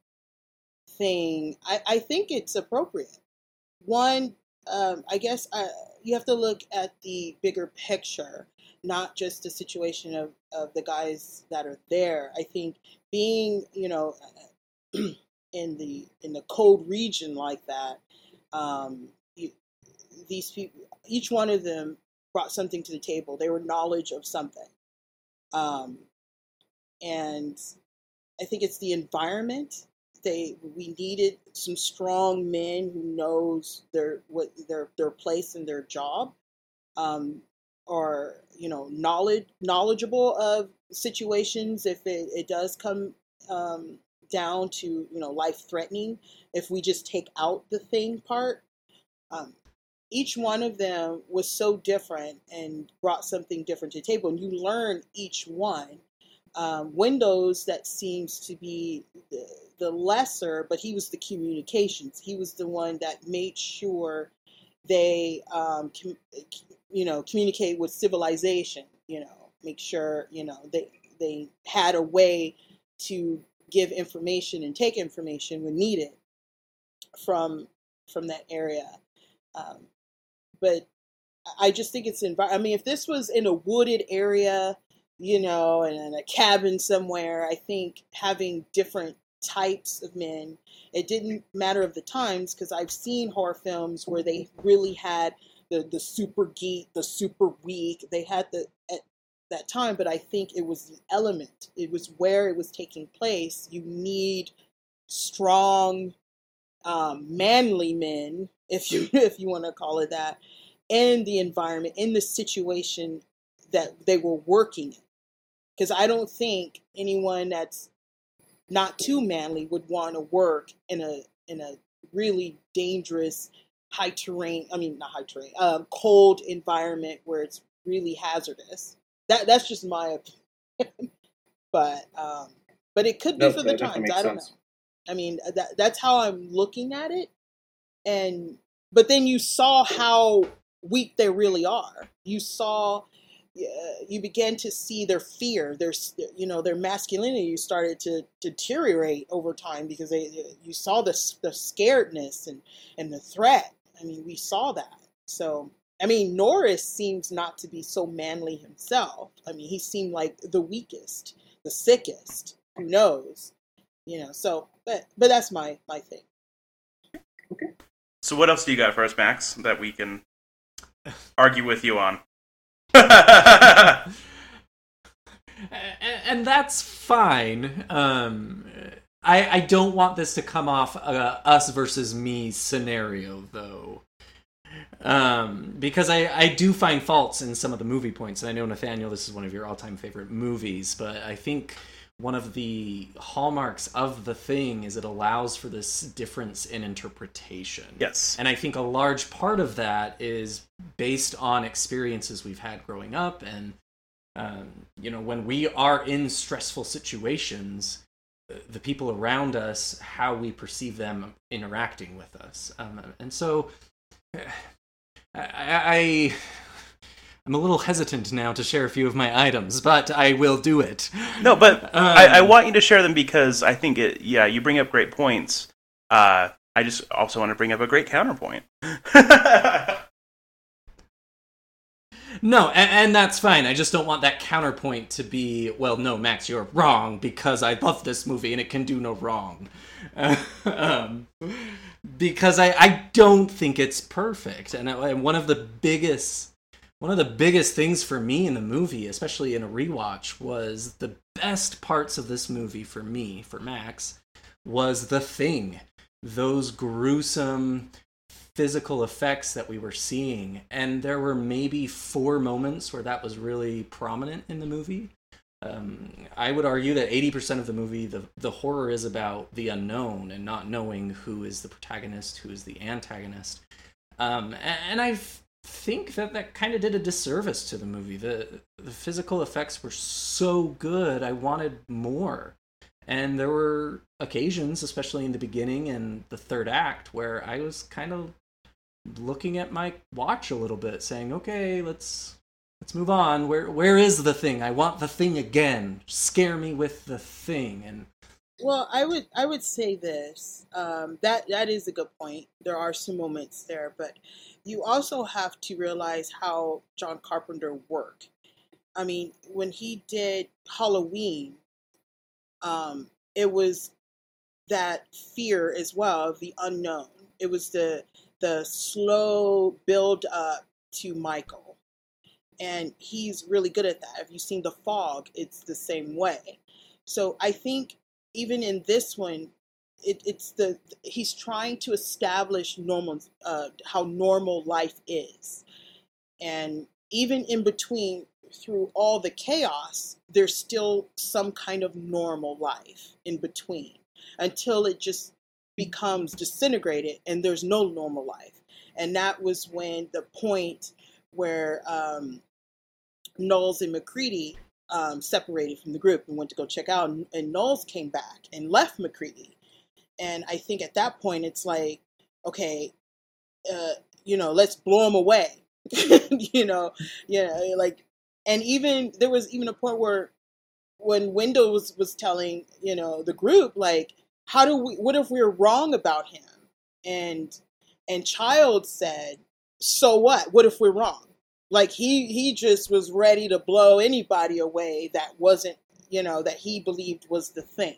D: thing, I, I think it's appropriate. One, um, I guess uh, you have to look at the bigger picture, not just the situation of, of the guys that are there. I think being, you know, in the in the cold region like that, um, you, these people, each one of them brought something to the table. They were knowledge of something, um, and I think it's the environment. They we needed some strong men who knows their what their their place in their job, um, or you know knowledge knowledgeable of situations if it, it does come um, down to you know life threatening. If we just take out the thing part, um, each one of them was so different and brought something different to the table, and you learn each one um, Windows that seems to be the, the lesser, but he was the communications. He was the one that made sure they, um, com- you know, communicate with civilization. You know, make sure you know they they had a way to give information and take information when needed from from that area. Um, but I just think it's envi- I mean, if this was in a wooded area you know, and in a cabin somewhere. I think having different types of men, it didn't matter of the times because I've seen horror films where they really had the the super geek, the super weak. They had the at that time, but I think it was the element. It was where it was taking place. You need strong, um, manly men, if you if you want to call it that, in the environment, in the situation that they were working in because I don't think anyone that's not too manly would want to work in a in a really dangerous high terrain. I mean, not high terrain, um, cold environment where it's really hazardous. That that's just my opinion. but um, but it could be
E: No,
D: for the times. I don't
E: sense.
D: know. I mean, uh, that that's how I'm looking at it. And but then you saw how weak they really are. You saw Uh, you began to see their fear, their you know their masculinity You started to deteriorate over time because they you saw the the scaredness and and the threat. I mean, we saw that. So I mean, Norris seems not to be so manly himself. I mean, he seemed like the weakest, the sickest. Who knows? You know. So, but but that's my my thing. Okay.
B: So what else do you got for us, Max, that we can argue with you on?
C: And that's fine. Um, I I don't want this to come off a us versus me scenario though. Um, because I, I do find faults in some of the movie points, and I know Nathaniel, this is one of your all-time favorite movies, but I think one of the hallmarks of the thing is it allows for this difference in interpretation.
B: yes.
C: And I think a large part of that is based on experiences we've had growing up. And, um, you know, when we are in stressful situations, uh, the people around us, how we perceive them interacting with us. Um, and so I, I, I'm a little hesitant now to share a few of my items, but I will do it.
B: No, but I, I
C: Um,
B: want you to share them because I think it. Yeah, you bring up great points. Uh, I just also want to bring up a great counterpoint.
C: No, and, and, that's fine. I just don't want that counterpoint to be, well, no, Max, you're wrong because I love this movie and it can do no wrong. um, because I, I don't think it's perfect. And, and one of the biggest one of the biggest things for me in the movie, especially in a rewatch, was the best parts of this movie for me, for Max, was the thing. Those gruesome physical effects that we were seeing. And there were maybe four moments where that was really prominent in the movie. Um, I would argue that 80% of the movie, the, the horror is about the unknown and not knowing who is the protagonist, who is the antagonist. Um, and, and I've think that that kind of did a disservice to the movie. The the physical effects were so good, I wanted more. And there were occasions, especially in the beginning and the third act, where I was kind of looking at my watch a little bit, saying, "Okay, let's let's move on. Where where is the thing? I want the thing again. Scare me with the thing." And
D: well, I would I would say this. Um, that that is a good point. There are some moments there, but you also have to realize how John Carpenter worked. I mean, when he did Halloween, um, it was that fear as well of the unknown. It was the the slow build up to Michael, and he's really good at that. If you've seen The Fog, it's the same way. So I think even in this one, it, it's the he's trying to establish normal uh, how normal life is, and even in between through all the chaos, there's still some kind of normal life in between until it just becomes disintegrated and there's no normal life. And that was when the point where um, Nauls and MacReady um, separated from the group and went to go check out, and, and Nauls came back and left MacReady. And I think at that point, it's like, okay, uh, you know, let's blow them away. you know, yeah, like, and even there was even a point where when Wendell was telling, you know, the group, like, how do we, what if we're wrong about him? And, and Child said, so what? What if we're wrong? Like he, he just was ready to blow anybody away that wasn't, you know, that he believed was the thing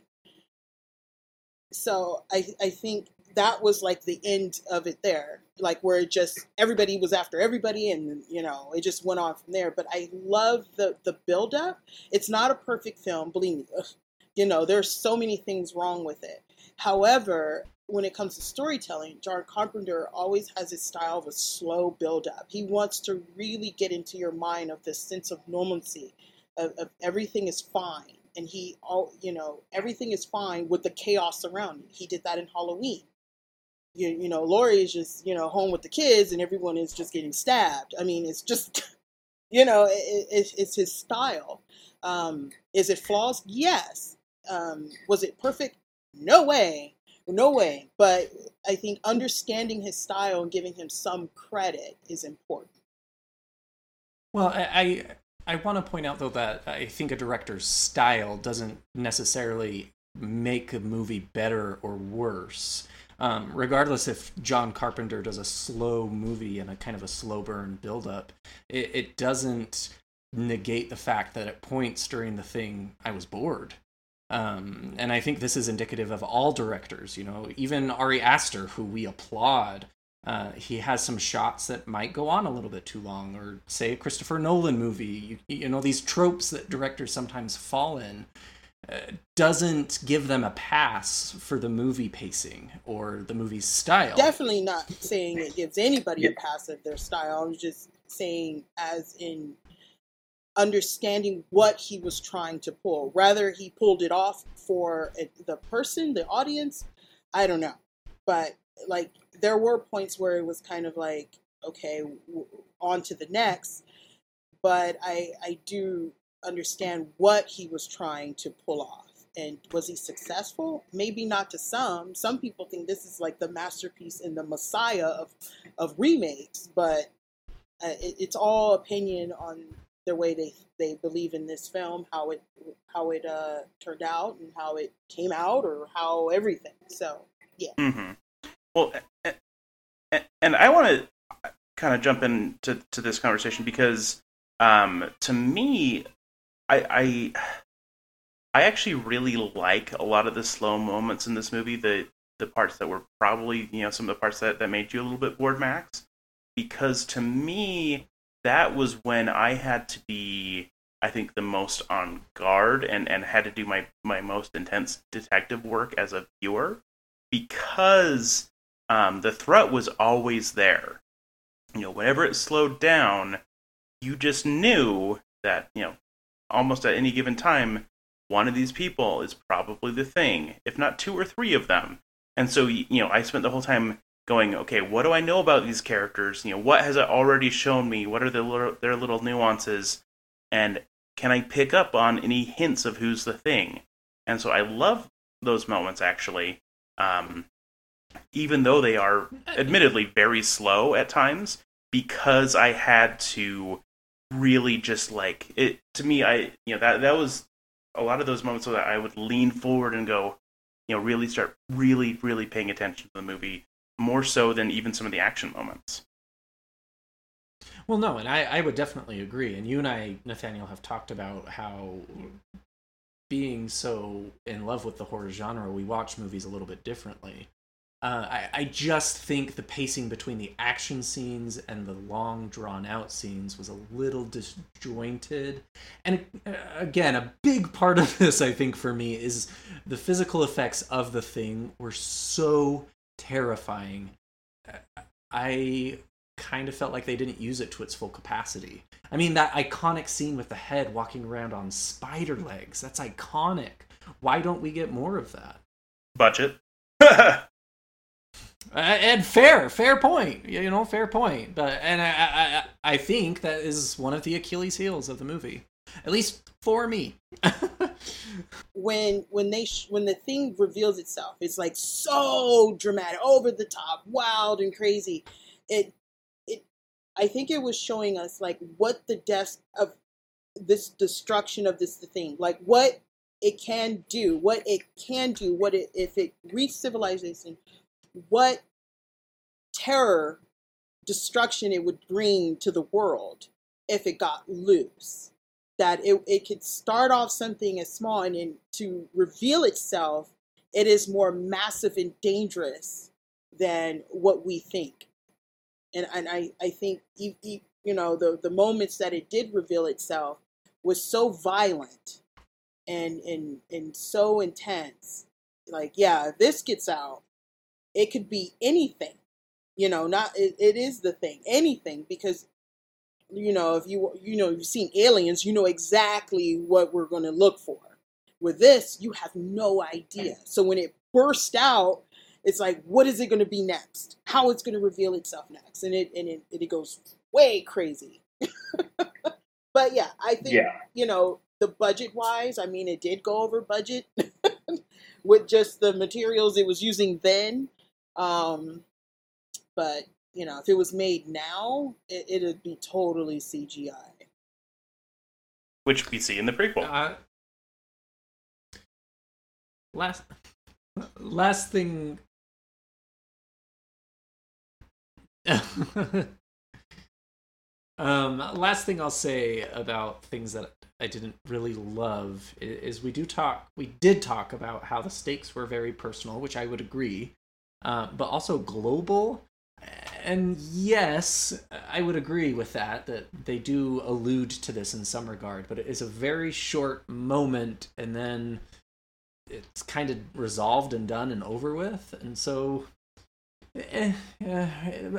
D: so I I think that was like the end of it there, like where it just everybody was after everybody, and you know it just went on from there. But I love the the build up. It's not a perfect film, believe me. Ugh. You know there's so many things wrong with it. However, when it comes to storytelling, John Carpenter always has his style of a slow build up. He wants to really get into your mind of this sense of normalcy, of, of everything is fine and he all you know everything is fine with the chaos around. He did that in Halloween. You, you know, Laurie is just you know home with the kids, and everyone is just getting stabbed. I mean, it's just you know it, it, it's his style. Um, is it flaws? Yes. Um, was it perfect? No way. No way. But I think understanding his style and giving him some credit is important.
C: Well, I, I want to point out though that I think a director's style doesn't necessarily make a movie better or worse. Um, regardless if John Carpenter does a slow movie and a kind of a slow burn build up, it, it doesn't negate the fact that at points during the thing I was bored. Um, and I think this is indicative of all directors. You know, even Ari Aster, who we applaud uh, he has some shots that might go on a little bit too long, or say a Christopher Nolan movie. You, you know these tropes that directors sometimes fall in. Uh, doesn't give them a pass for the movie pacing or the movie's style.
D: Definitely not saying it gives anybody a pass of their style. I'm just saying, as in understanding what he was trying to pull. Rather, he pulled it off for the person, the audience. I don't know, but like there were points where it was kind of like okay w- on to the next but i i do understand what he was trying to pull off and was he successful? Maybe not to some. Some people think this is like the masterpiece and the messiah of of remakes but uh, it, it's all opinion on the way they they believe in this film how it how it uh, turned out and how it came out or how everything so yeah.
B: Mm-hmm. Well, and I want to kind of jump into to this conversation because Um, to me, I, I I actually really like a lot of the slow moments in this movie. The the parts that were probably you know some of the parts that, that made you a little bit bored, Max, because to me that was when I had to be I think the most on guard and and had to do my my most intense detective work as a viewer because um, the threat was always there. You know, whenever it slowed down, you just knew that you know almost at any given time one of these people is probably the thing, if not two or three of them. And so, you know, I spent the whole time going, okay, what do I know about these characters? You know, what has it already shown me? What are the little, their little nuances? And can I pick up on any hints of who's the thing? And so I love those moments actually, um, even though they are uh, admittedly very slow at times, because I had to really just like it. To me, I you know that that was a lot of those moments where I would lean forward and go, you know, really start really, really paying attention to the movie more so than even some of the action moments.
C: Well, no, and I, I would definitely agree. And you and I, Nathaniel, have talked about how being so in love with the horror genre, we watch movies a little bit differently. Uh, I, I just think the pacing between the action scenes and the long drawn out scenes was a little disjointed. And uh, again, a big part of this, I think, for me, is the physical effects of the thing were so terrifying. I kind of felt like they didn't use it to its full capacity. I mean, that iconic scene with the head walking around on spider legs, that's iconic. Why don't we get more of that?
B: Budget.
C: And fair, fair point. You know, fair point. But and I, I, I think that is one of the Achilles' heels of the movie, at least for me.
D: when when they sh- when the thing reveals itself, it's like so dramatic, over the top, wild and crazy. It it I think it was showing us like what the depth of this destruction of this thing, like what it can do, what it can do, what it if it reached civilization what terror, destruction it would bring to the world if it got loose. That it, it could start off something as small and then to reveal itself, it is more massive and dangerous than what we think. And, and I, I think, you, you know, the, the moments that it did reveal itself was so violent and, and, and so intense. Like, yeah, this gets out, it could be anything, you know, not, it, it is the thing, anything, because, you know, if you, you know, you've seen aliens, you know exactly what we're going to look for. With this, you have no idea. So when it burst out, it's like, what is it going to be next? How it's going to reveal itself next? And it, and it, it goes way crazy. but yeah, I think,
E: Yeah.
D: you know, the budget wise, I mean, it did go over budget with just the materials it was using then. Um, but you know, if it was made now, it, it'd be totally CGI.
B: Which we see in the prequel.
C: Uh, last, last thing. um, last thing I'll say about things that I didn't really love i- is we do talk. We did talk about how the stakes were very personal, which I would agree, uh, but also global. And yes, I would agree with that, that they do allude to this in some regard, but it is a very short moment and then it's kind of resolved and done and over with. And so eh, eh,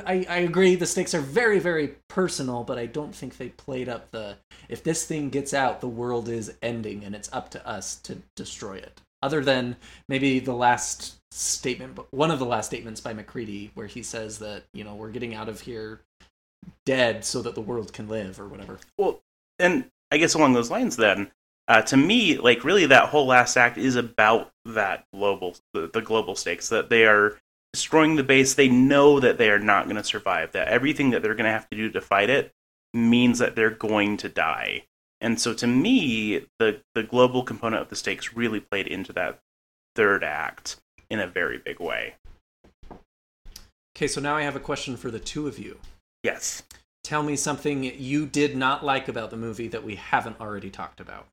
C: I, I agree the stakes are very, very personal, but I don't think they played up the if this thing gets out, the world is ending and it's up to us to destroy it. Other than maybe the last statement, one of the last statements by MacReady, where he says that, you know, we're getting out of here dead so that the world can live or whatever.
B: Well, and I guess along those lines, then, uh, to me, like really, that whole last act is about that global, the, the global stakes that they are destroying the base. They know that they are not going to survive. That everything that they're going to have to do to fight it means that they're going to die. And so, to me, the the global component of the stakes really played into that third act in a very big way.
C: Okay, so now I have a question for the two of you.
B: Yes.
C: tell me something you did not like about the movie that we haven't already talked about.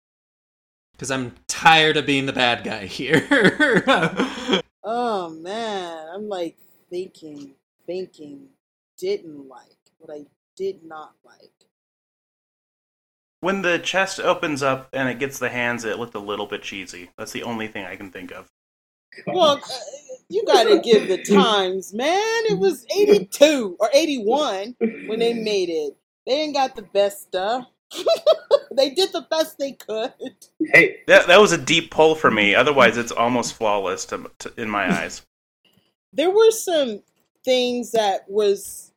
C: Because I'm tired of being the bad guy here.
D: Oh man, I'm like thinking, thinking, didn't like what I did not like.
B: When the chest opens up and it gets the hands, it looked a little bit cheesy. That's the only thing I can think of.
D: Well, uh, you gotta give the times, man. It was 82 or 81 when they made it. They ain't got the best stuff. they did the best they could.
E: Hey,
B: That that was a deep pull for me. Otherwise, it's almost flawless to, to, in my eyes.
D: There were some things that was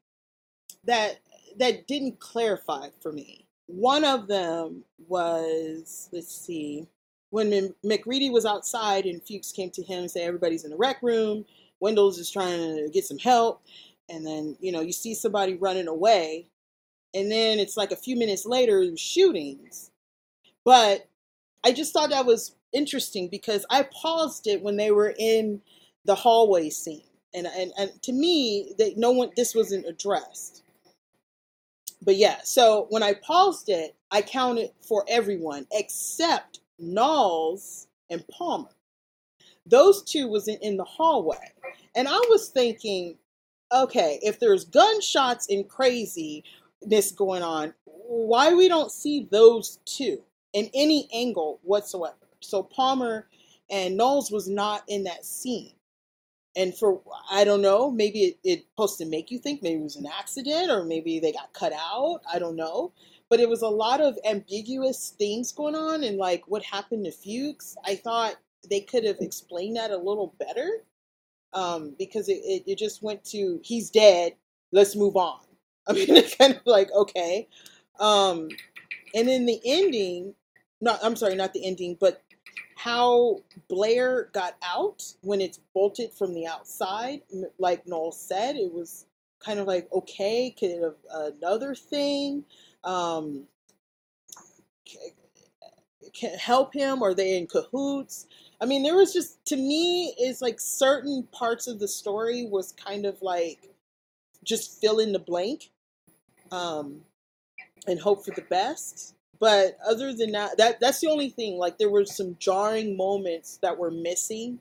D: that that didn't clarify for me. One of them was, let's see, when MacReady was outside and Fuchs came to him and said everybody's in the rec room. Wendell's is trying to get some help, and then you know you see somebody running away, and then it's like a few minutes later shootings. But I just thought that was interesting because I paused it when they were in the hallway scene, and and, and to me, that no one this wasn't addressed. But yeah, so when I paused it, I counted for everyone except Nauls and Palmer. Those two was in, in the hallway, and I was thinking, okay, if there's gunshots and craziness going on, why we don't see those two in any angle whatsoever? So Palmer and Nauls was not in that scene. And for I don't know, maybe it, it supposed to make you think maybe it was an accident or maybe they got cut out. I don't know. But it was a lot of ambiguous things going on and like what happened to Fuchs. I thought they could have explained that a little better. Um, because it, it, it just went to he's dead, let's move on. I mean it's kind of like, okay. Um and then the ending, not I'm sorry, not the ending, but how Blair got out when it's bolted from the outside, like Noel said, it was kind of like okay, could it have another thing um, can help him? Are they in cahoots? I mean, there was just to me, it's like certain parts of the story was kind of like just fill in the blank um, and hope for the best. But other than that, that that's the only thing. Like there were some jarring moments that were missing,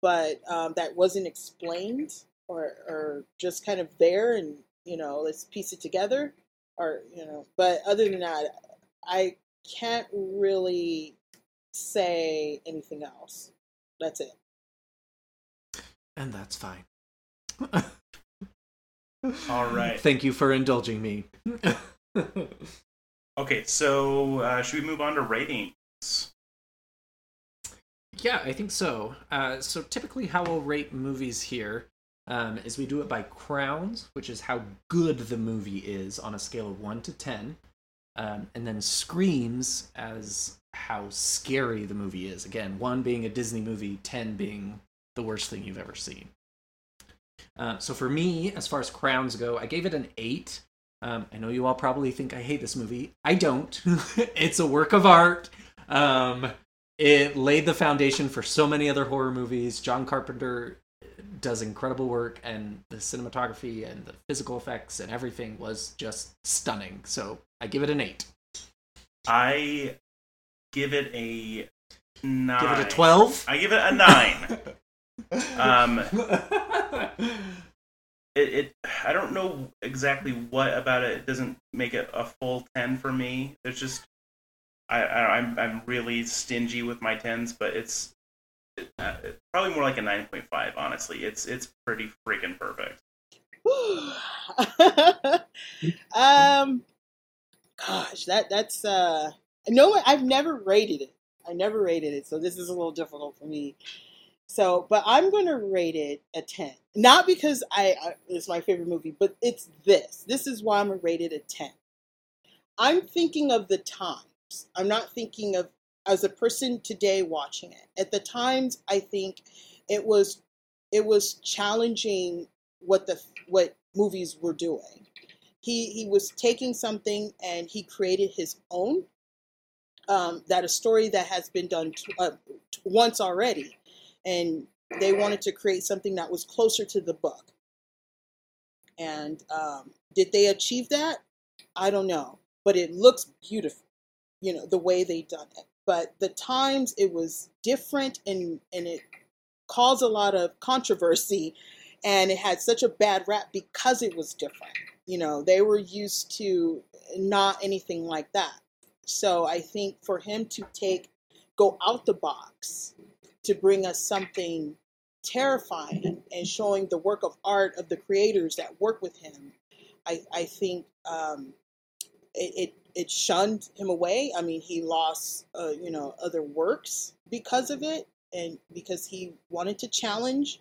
D: but um, that wasn't explained or or just kind of there, and you know, let's piece it together, or you know. But other than that, I can't really say anything else. That's it.
C: and that's fine.
B: All right.
C: Thank you for indulging me.
B: Okay, so uh, should we move on to ratings?
C: Yeah, I think so. Uh, so typically, how we'll rate movies here um, is we do it by crowns, which is how good the movie is on a scale of one to ten, um, and then screams as how scary the movie is. Again, one being a Disney movie, ten being the worst thing you've ever seen. Uh, so for me, as far as crowns go, I gave it an eight. Um, I know you all probably think I hate this movie. I don't. it's a work of art. Um, it laid the foundation for so many other horror movies. John Carpenter does incredible work, and the cinematography and the physical effects and everything was just stunning. So I give it an eight.
B: I give it a nine.
C: Give it a twelve.
B: I give it a nine. um, it, it I don't know exactly what about it. Doesn't make it a full ten for me. There's just I, I I'm I'm really stingy with my tens, but it's it, uh, probably more like a nine point five. Honestly, it's it's pretty freaking perfect.
D: um, gosh, that that's uh, no, I've never rated it. I never rated it, so this is a little difficult for me. So, but I'm going to rate it a 10. Not because I, I it's my favorite movie, but it's this. This is why I'm going to rate it a 10. I'm thinking of the times. I'm not thinking of as a person today watching it. At the times, I think it was it was challenging what the what movies were doing. He he was taking something and he created his own. Um, that a story that has been done t- uh, t- once already, and they wanted to create something that was closer to the book. And um, did they achieve that? I don't know, but it looks beautiful. You know the way they done it. But the times it was different and and it caused a lot of controversy, and it had such a bad rap because it was different. You know they were used to not anything like that. So I think for him to take go out the box to bring us something terrifying and showing the work of art of the creators that work with him, I, I think um, it, it, it shunned him away. I mean, he lost uh, you know other works because of it, and because he wanted to challenge,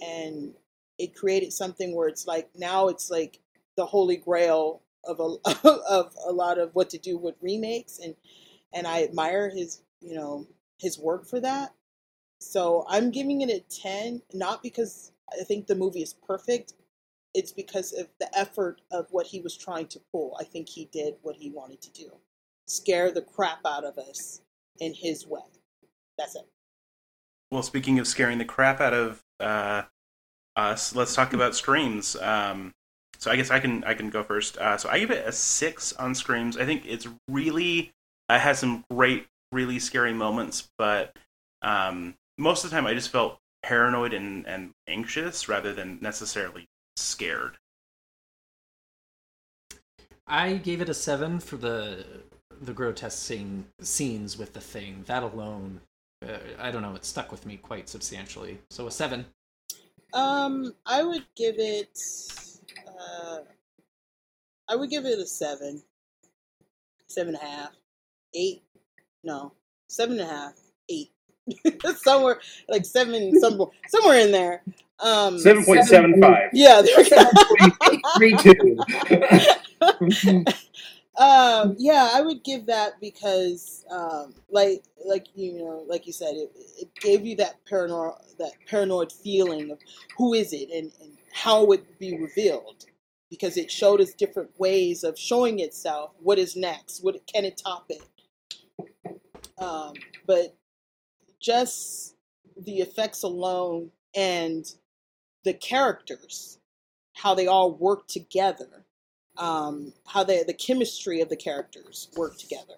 D: and it created something where it's like now it's like the holy grail of a of a lot of what to do with remakes, and and I admire his you know his work for that. So I'm giving it a 10, not because I think the movie is perfect. It's because of the effort of what he was trying to pull. I think he did what he wanted to do scare the crap out of us in his way. That's it.
B: Well, speaking of scaring the crap out of uh, us, let's talk about screams. Um, so I guess I can I can go first. Uh, so I give it a six on screams. I think it's really it has some great, really scary moments, but um, most of the time I just felt paranoid and, and anxious rather than necessarily scared.
C: I gave it a seven for the the grotesque scene, scenes with the thing. That alone, uh, I don't know, it stuck with me quite substantially. So a seven.
D: Um, I would give it. Uh, I would give it a seven, seven and a half, eight. No, seven and a half, eight. somewhere like seven, somewhere, somewhere in there. Um,
E: Seven point seven five.
D: Yeah, there we go.
E: Three two.
D: um, yeah, I would give that because, um, like, like you know, like you said, it, it gave you that paranoid, that paranoid feeling of who is it and, and how it would be revealed, because it showed us different ways of showing itself. What is next? What can it top it? Um, but just the effects alone and the characters, how they all work together, um, how they, the chemistry of the characters work together.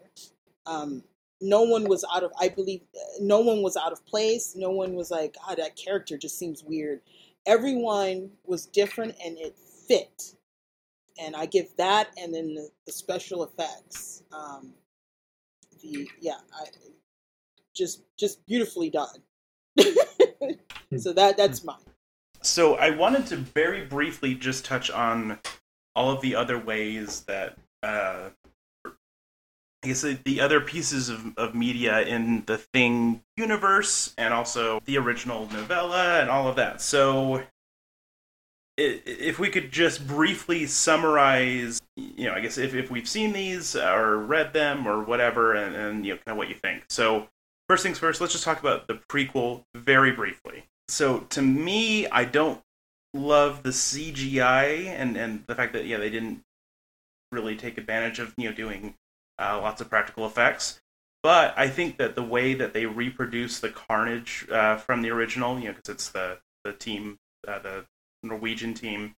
D: Um, no one was out of, I believe, no one was out of place. No one was like, God, that character just seems weird. Everyone was different and it fit. And I give that and then the, the special effects. Um, the, yeah, I, just just beautifully done. so that that's mine.
B: So I wanted to very briefly just touch on all of the other ways that uh, I guess the, the other pieces of, of media in the Thing universe and also the original novella and all of that. So if we could just briefly summarize, you know, I guess if, if we've seen these or read them or whatever, and, and you know, kind of what you think. So first things first, let's just talk about the prequel very briefly. So to me, I don't love the CGI and and the fact that yeah they didn't really take advantage of you know doing uh, lots of practical effects. But I think that the way that they reproduce the carnage uh, from the original, you know, because it's the the team, uh, the Norwegian team,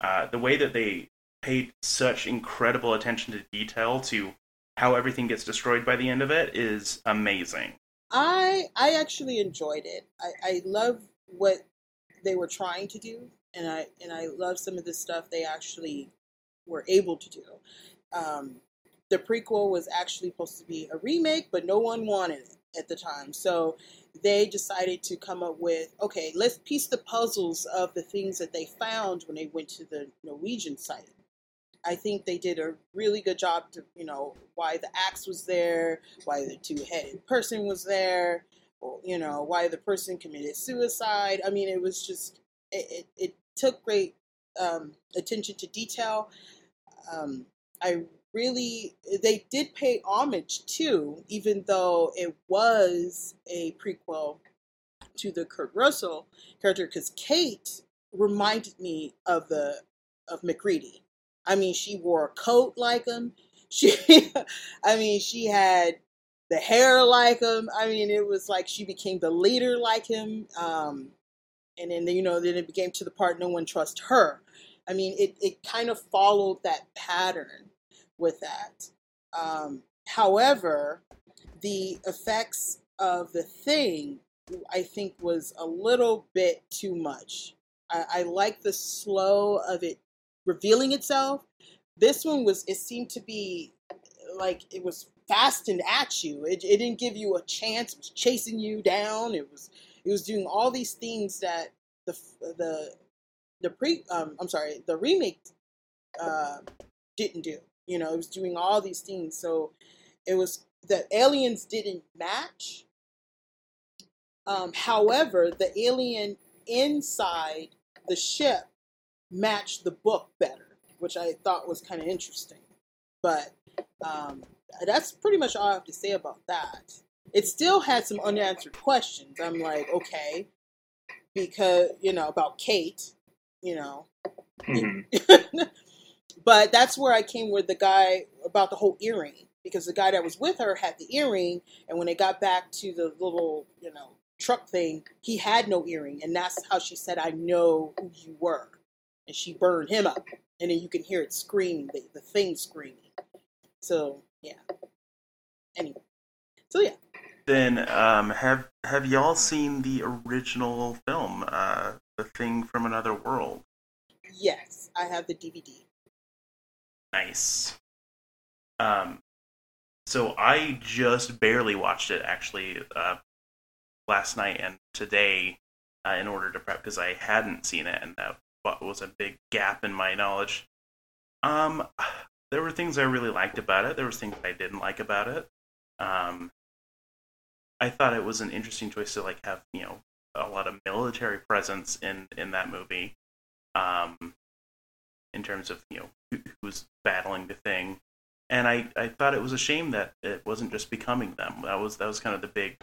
B: uh, the way that they paid such incredible attention to detail to how everything gets destroyed by the end of it is amazing.
D: I I actually enjoyed it. I, I love what they were trying to do, and I and I love some of the stuff they actually were able to do. Um, the prequel was actually supposed to be a remake, but no one wanted it at the time, so they decided to come up with okay, let's piece the puzzles of the things that they found when they went to the Norwegian site. I think they did a really good job to, you know, why the axe was there, why the two headed person was there, or, you know, why the person committed suicide. I mean, it was just, it, it, it took great um, attention to detail. Um, I really, they did pay homage too, even though it was a prequel to the Kurt Russell character, because Kate reminded me of the of MacReady I mean, she wore a coat like him. She, I mean, she had the hair like him. I mean, it was like she became the leader like him. Um, and then, you know, then it became to the part no one trusts her. I mean, it, it kind of followed that pattern. with that. Um, however, the effects of the thing, I think, was a little bit too much. I, I like the slow of it revealing itself. This one was, it seemed to be like it was fastened at you. It, it didn't give you a chance. It was chasing you down. It was, it was doing all these things that the the the pre um, I'm sorry the remake uh, didn't do. You know, it was doing all these things. So it was the aliens didn't match. Um, however, the alien inside the ship matched the book better, which I thought was kind of interesting. But um, that's pretty much all I have to say about that. It still had some unanswered questions. I'm like, okay, because you know about Kate, you know,
E: Mhm.
D: but that's where I came with the guy about the whole earring because the guy that was with her had the earring, and when they got back to the little, you know, truck thing, he had no earring, and that's how she said, "I know who you were," and she burned him up, and then you can hear it screaming, the, the thing screaming. So yeah. Anyway, so yeah,
B: Then um, have have y'all seen the original film, uh, The Thing from Another World?
D: yes, I have the DVD.
B: Nice. Um, so I just barely watched it actually uh, last night and today uh, in order to prep because I hadn't seen it and that wa- was a big gap in my knowledge. Um, there were things I really liked about it. There was things I didn't like about it. Um, I thought it was an interesting choice to like have you know a lot of military presence in in that movie. Um, in terms of you know who, who's battling the thing, and I, I thought it was a shame that it wasn't just becoming them. That was that was kind of the big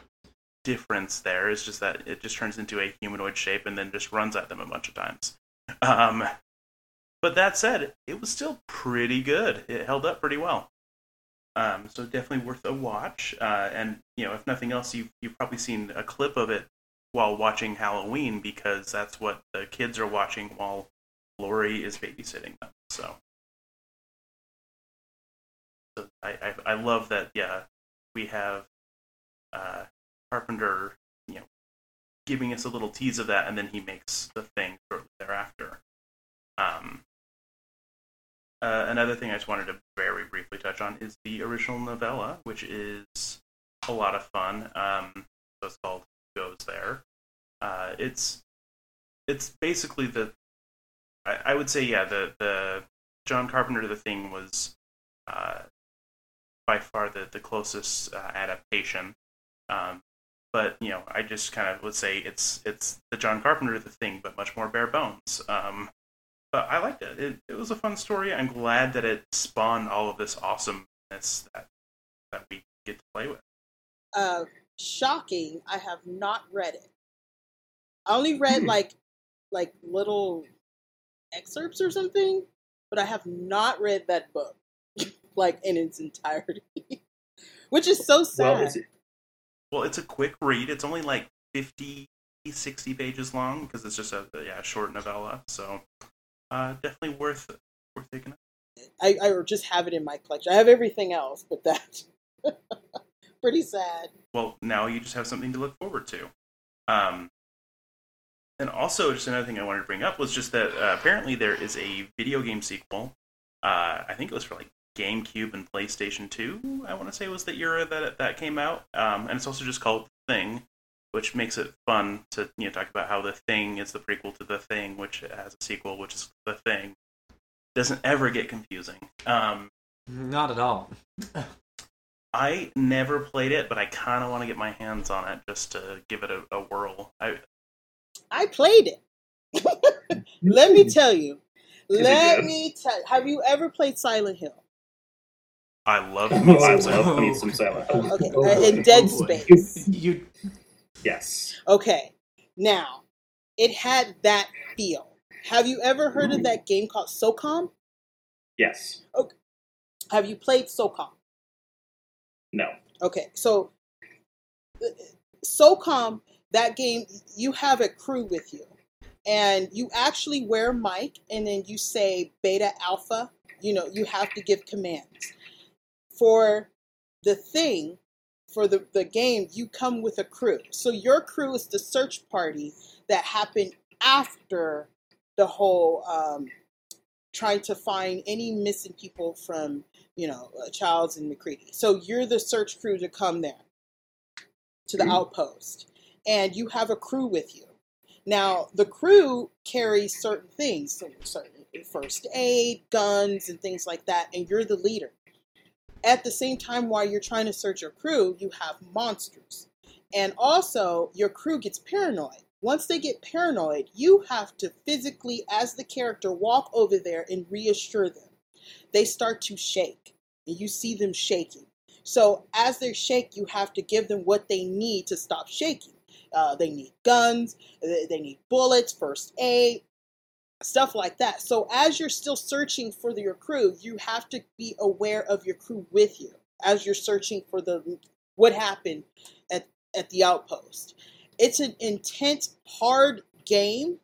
B: difference there. Is just that it just turns into a humanoid shape and then just runs at them a bunch of times. Um, but that said, it was still pretty good. It held up pretty well. Um, so definitely worth a watch. Uh, and you know, if nothing else, you've you've probably seen a clip of it while watching Halloween because that's what the kids are watching while Laurie is babysitting them. So, so I, I I love that. Yeah, we have uh, Carpenter, you giving us a little tease of that, and then he makes the thing shortly thereafter. Um, uh, another thing I just wanted to very briefly touch on is the original novella, which is a lot of fun. Um, so it's called Goes There. Uh, it's it's basically the I, I would say yeah the the John Carpenter the thing was uh, by far the the closest uh, adaptation. Um, but you know I just kind of would say it's it's the John Carpenter the thing, but much more bare bones. Um, but I liked it. it. It was a fun story. I'm glad that it spawned all of this awesomeness that that we get to play with.
D: uh, shocking. I have not read it. I only read
E: Hmm.
D: like like little excerpts or something, but I have not read that book like in its entirety, which is so sad.
E: Well, it's,
B: Well, it's a quick read. It's only like 50, 60 pages long because it's just a yeah short novella. So uh, definitely worth worth taking. up.
D: I, I just have it in my collection. I have everything else, but that pretty sad.
B: Well, now you just have something to look forward to. Um, and also, just another thing I wanted to bring up was just that uh, apparently there is a video game sequel. Uh, I think it was for like GameCube and PlayStation Two. I want to say was the era that that came out. Um, and it's also just called Thing, which makes it fun to you know talk about how the Thing is the prequel to the Thing, which has a sequel, which is the Thing. Doesn't ever get confusing. Um,
C: Not at all.
B: I never played it, but I kind of want to get my hands on it just to give it a, a whirl. I
D: I played it. Let me tell you. Let me tell. Have you ever played Silent Hill?
B: I love
E: Oh,
B: me
E: I
B: some Silent
E: love
B: Hill.
E: me some Silent
D: Okay,
E: Oh,
D: uh, in. Dead
E: Oh.
D: Space.
C: You
E: Yes.
D: Okay, now it had that feel. Have you ever heard of that game called SOCOM?
E: Yes. Okay.
D: Have you played SOCOM?
E: No.
D: Okay, so SOCOM, that game, you have a crew with you, and you actually wear mic, and then you say beta, alpha, you know, you have to give commands. For the thing, for the, the game, you come with a crew. So your crew is the search party that happened after the whole um, trying to find any missing people from, you know, uh, Childs and MacReady. So you're the search crew to come there to the
E: Mhm.
D: outpost, and you have a crew with you. Now the crew carries certain things, so certain first aid, guns, and things like that, and you're the leader. At the same time, while you're trying to search your crew, you have monsters, and also your crew gets paranoid. Once they get paranoid, you have to physically, as the character, walk over there and reassure them. They start to shake, and you see them shaking. So as they shake, you have to give them what they need to stop shaking. Uh, they need guns, they they need bullets, first aid, stuff like that. So as you're still searching for your crew, you have to be aware of your crew with you as you're searching for the what happened at at the outpost. It's an intense, hard game.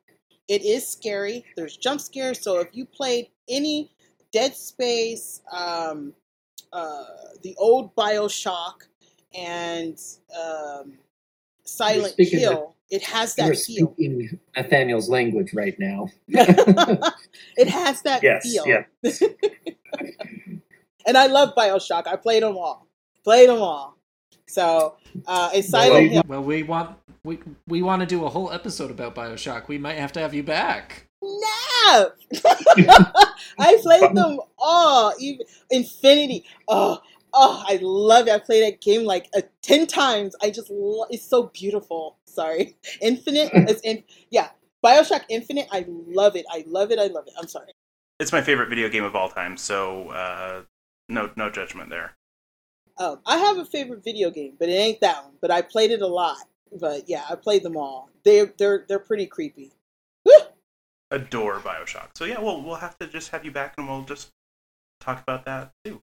D: It is scary. There's jump scares. So if you played any Dead Space, um, uh, the old Bioshock, and um, Silent
F: speaking
D: Hill, it has
F: You're
D: that feel.
F: speaking Nathaniel's language right now.
D: it has that
E: Yes,
D: feel.
E: yeah.
D: and I love Bioshock. I played them all. Played them all. So, uh, and Silent Hill.
C: Well, we want we we want to do a whole episode about Bioshock. We might have to have you back.
D: No! I played them all. Even Infinity. Oh, oh, I love it. I played that game like uh, 10 times. I just, lo- it's so beautiful. Sorry. Infinite. It's in, yeah. Bioshock Infinite. I love it. I love it. I love it. I'm sorry.
B: It's my favorite video game of all time, so uh, no no judgment there.
D: Um, I have a favorite video game, but it ain't that one. But I played it a lot. But yeah, I played them all. They're they're they're pretty creepy. Woo!
B: Adore Bioshock. So yeah, we'll we'll have to just have you back and we'll just talk about that too.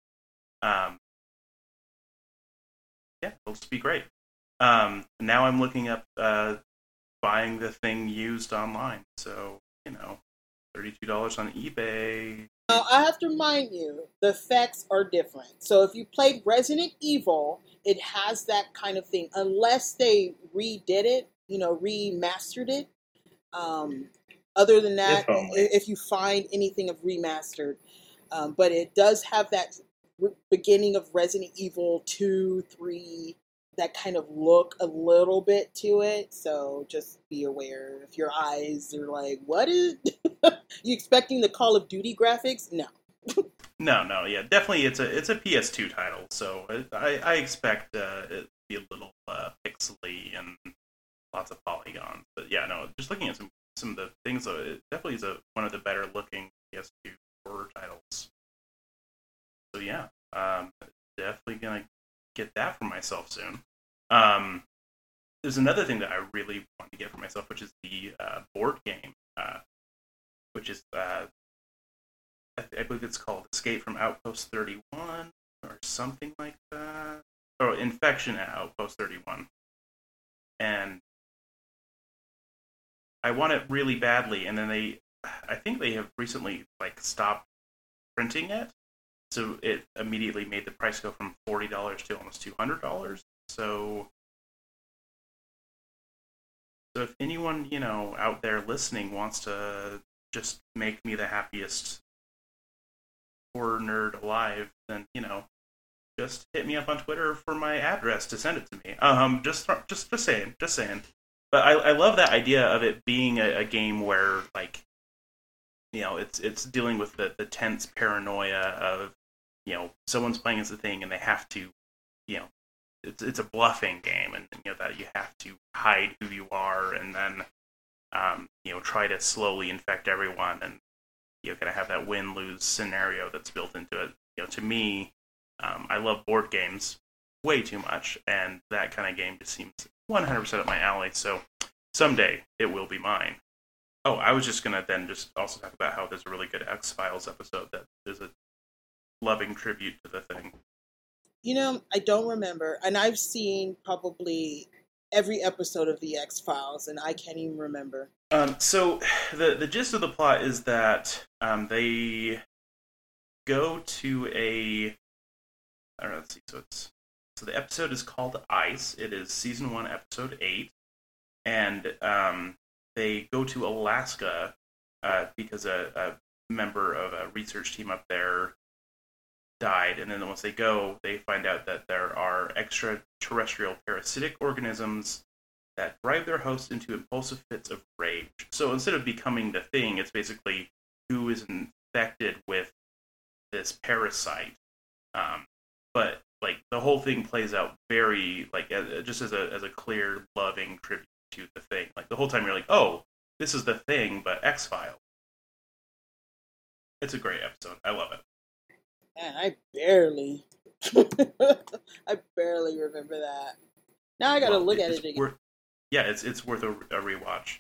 B: Um, yeah, it'll just be great. Um, now I'm looking up uh, buying the thing used online. So you know, thirty-two dollars on eBay.
D: Now I have to remind you, the effects are different. So if you played Resident Evil, it has that kind of thing, unless they redid it, you know, remastered it. Um, other than that,
E: If
D: if you find anything of remastered, um, but it does have that beginning of Resident Evil two, three, that kind of look a little bit to it. So just be aware if your eyes are like, "What is?" you expecting the Call of Duty graphics? No.
B: No, no, yeah, definitely. It's a it's a PS2 title, so I I expect uh, it to be a little uh, pixely and lots of polygons. But yeah, no, just looking at some some of the things, though, it definitely is a one of the better looking PS2 horror titles. So yeah, um, definitely gonna get that for myself soon. Um, there's another thing that I really want to get for myself, which is the uh, board game, uh, which is uh, I, th- I believe it's called Escape from Outpost 31 or something like that. Or Infection at Outpost 31. And I want it really badly, and then they, I think they have recently like stopped printing it, so it immediately made the price go from forty dollars to almost two hundred dollars. So, so if anyone you know out there listening wants to just make me the happiest horror nerd alive, then you know, just hit me up on Twitter for my address to send it to me. Um, just just just saying, just saying. But I I love that idea of it being a, a game where like, you know, it's it's dealing with the the tense paranoia of you know someone's playing as a thing and they have to, you know, it's it's a bluffing game and you know that you have to hide who you are and then um, you know try to slowly infect everyone and you're going to have that win lose scenario that's built into it. You know, to me, um, I love board games way too much, and that kind of game just seems 100% up my alley. So someday it will be mine. Oh, I was just going to then just also talk about how there's a really good X Files episode that is a loving tribute to the thing.
D: You know, I don't remember, and I've seen probably every episode of the X Files, and I can't even remember.
B: Um, so the the gist of the plot is that um, they go to a. I don't know. Let's see. So it's so the episode is called Ice. It is season one, episode eight, and um, they go to Alaska uh, because a, a member of a research team up there died, and then once they go, they find out that there are extraterrestrial parasitic organisms that drive their host into impulsive fits of rage. So instead of becoming the thing, it's basically who is infected with this parasite. Um, but like the whole thing plays out very like just as a as a clear, loving tribute to the thing. Like the whole time you're like, oh, this is the thing, but X File. It's a great episode. I love it.
D: Man, I barely, I barely remember that. Now I gotta
B: Well,
D: look at it again.
B: worth- yeah, it's it's worth a, a rewatch.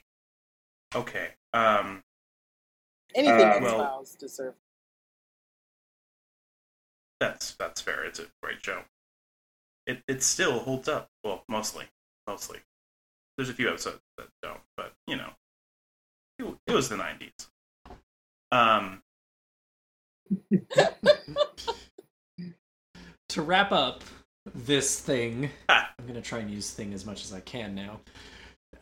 B: Okay. Um,
D: Anything
E: Uh,
D: X
B: well-
D: Files deserve.
B: that's that's fair. It's a great show. It it still holds up. Well, mostly, mostly. There's a few episodes that don't, but you know, it, it was the '90s. Um,
C: to wrap up this thing. I'm going to try and use thing as much as I can now.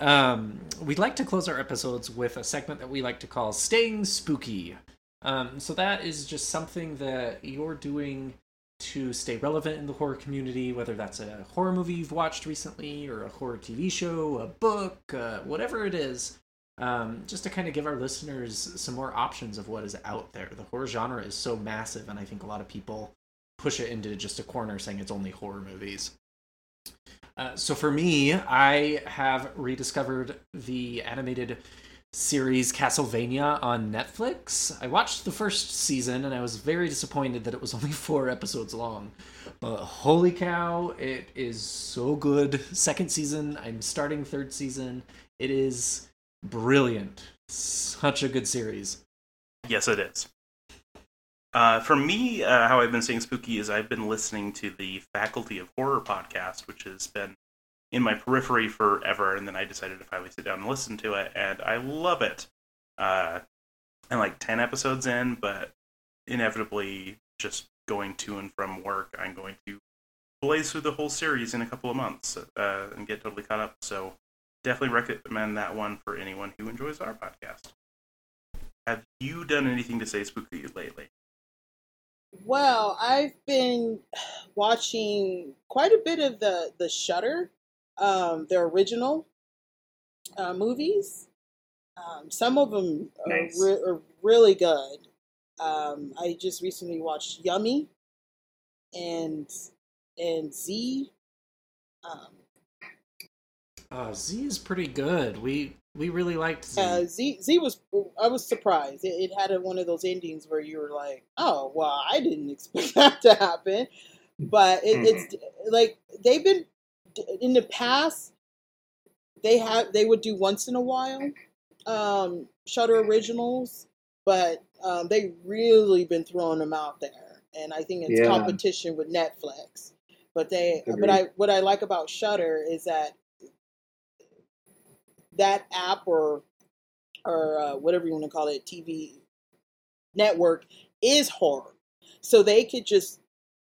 C: Um, we'd like to close our episodes with a segment that we like to call Staying Spooky. Um, so that is just something that you're doing to stay relevant in the horror community, whether that's a horror movie you've watched recently or a horror TV show, a book, uh, whatever it is. Um, just to kind of give our listeners some more options of what is out there. The horror genre is so massive, and I think a lot of people push it into just a corner saying it's only horror movies. Uh, so for me, I have rediscovered the animated series Castlevania on Netflix. I watched the first season and I was very disappointed that it was only four episodes long. But holy cow, it is so good. Second season, I'm starting third season. It is brilliant. Such a good series.
B: yes, it is. Uh, for me, uh, how I've been staying spooky is I've been listening to the Faculty of Horror podcast, which has been in my periphery forever, and then I decided to finally sit down and listen to it, and I love it. Uh, I'm like 10 episodes in, but inevitably, just going to and from work, I'm going to blaze through the whole series in a couple of months uh, and get totally caught up. So, definitely recommend that one for anyone who enjoys our podcast. Have you done anything to say spooky lately?
D: Well, I've been watching quite a bit of the the Shudder, um, the original uh, movies. Um, some of them are, re- are really good. Um, I just recently watched Yummy and and Z. Um,
C: Uh, Z is pretty good. We we really liked Z.
D: uh, Z Z was I was surprised. It, it had a, one of those endings where you were like, "Oh, well, I didn't expect that to happen." But it, it's like they've been in the past. They have they would do once in a while, um, Shudder originals, but um, they really been throwing them out there, and I think it's
F: Yeah.
D: competition with Netflix. But they, but I what I like about Shudder is that that app or or uh, whatever you want to call it, TV network is horror. So they could just,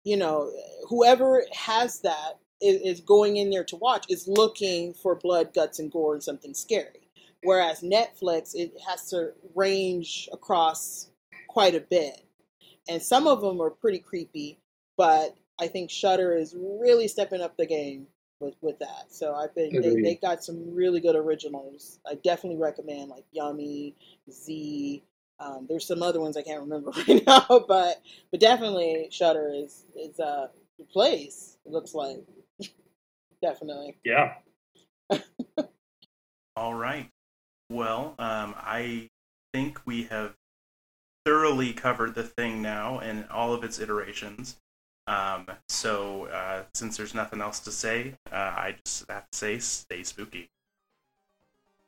D: you know, whoever has that is, is going in there to watch is looking for blood, guts, and gore and something scary. Whereas Netflix, it has to range across quite a bit, and some of them are pretty creepy. But I think Shudder is really stepping up the game with, with that. So I've been they, they got some really good originals. I definitely recommend like Yummy, Z. Um, there's some other ones I can't remember right now, but but definitely Shudder is is the place. It looks like definitely.
E: Yeah.
B: All right. Well, um, I think we have thoroughly covered the thing now and all of its iterations. Um, so, uh, since there's nothing else to say, uh, I just have to say stay spooky.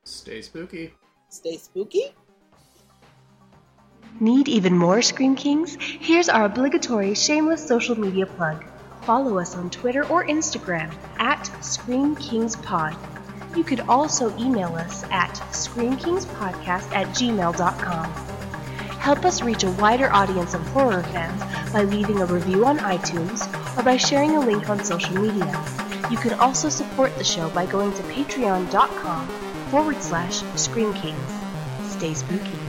C: Stay spooky.
D: Stay spooky.
G: Need even more Scream Kings? Here's our obligatory shameless social media plug. Follow us on Twitter or Instagram at Scream Kings Pod. You could also email us at screamkingspodcast at gmail.com. Help us reach a wider audience of horror fans by leaving a review on iTunes or by sharing a link on social media. You can also support the show by going to patreon.com forward slash Scream Kings. Stay spooky.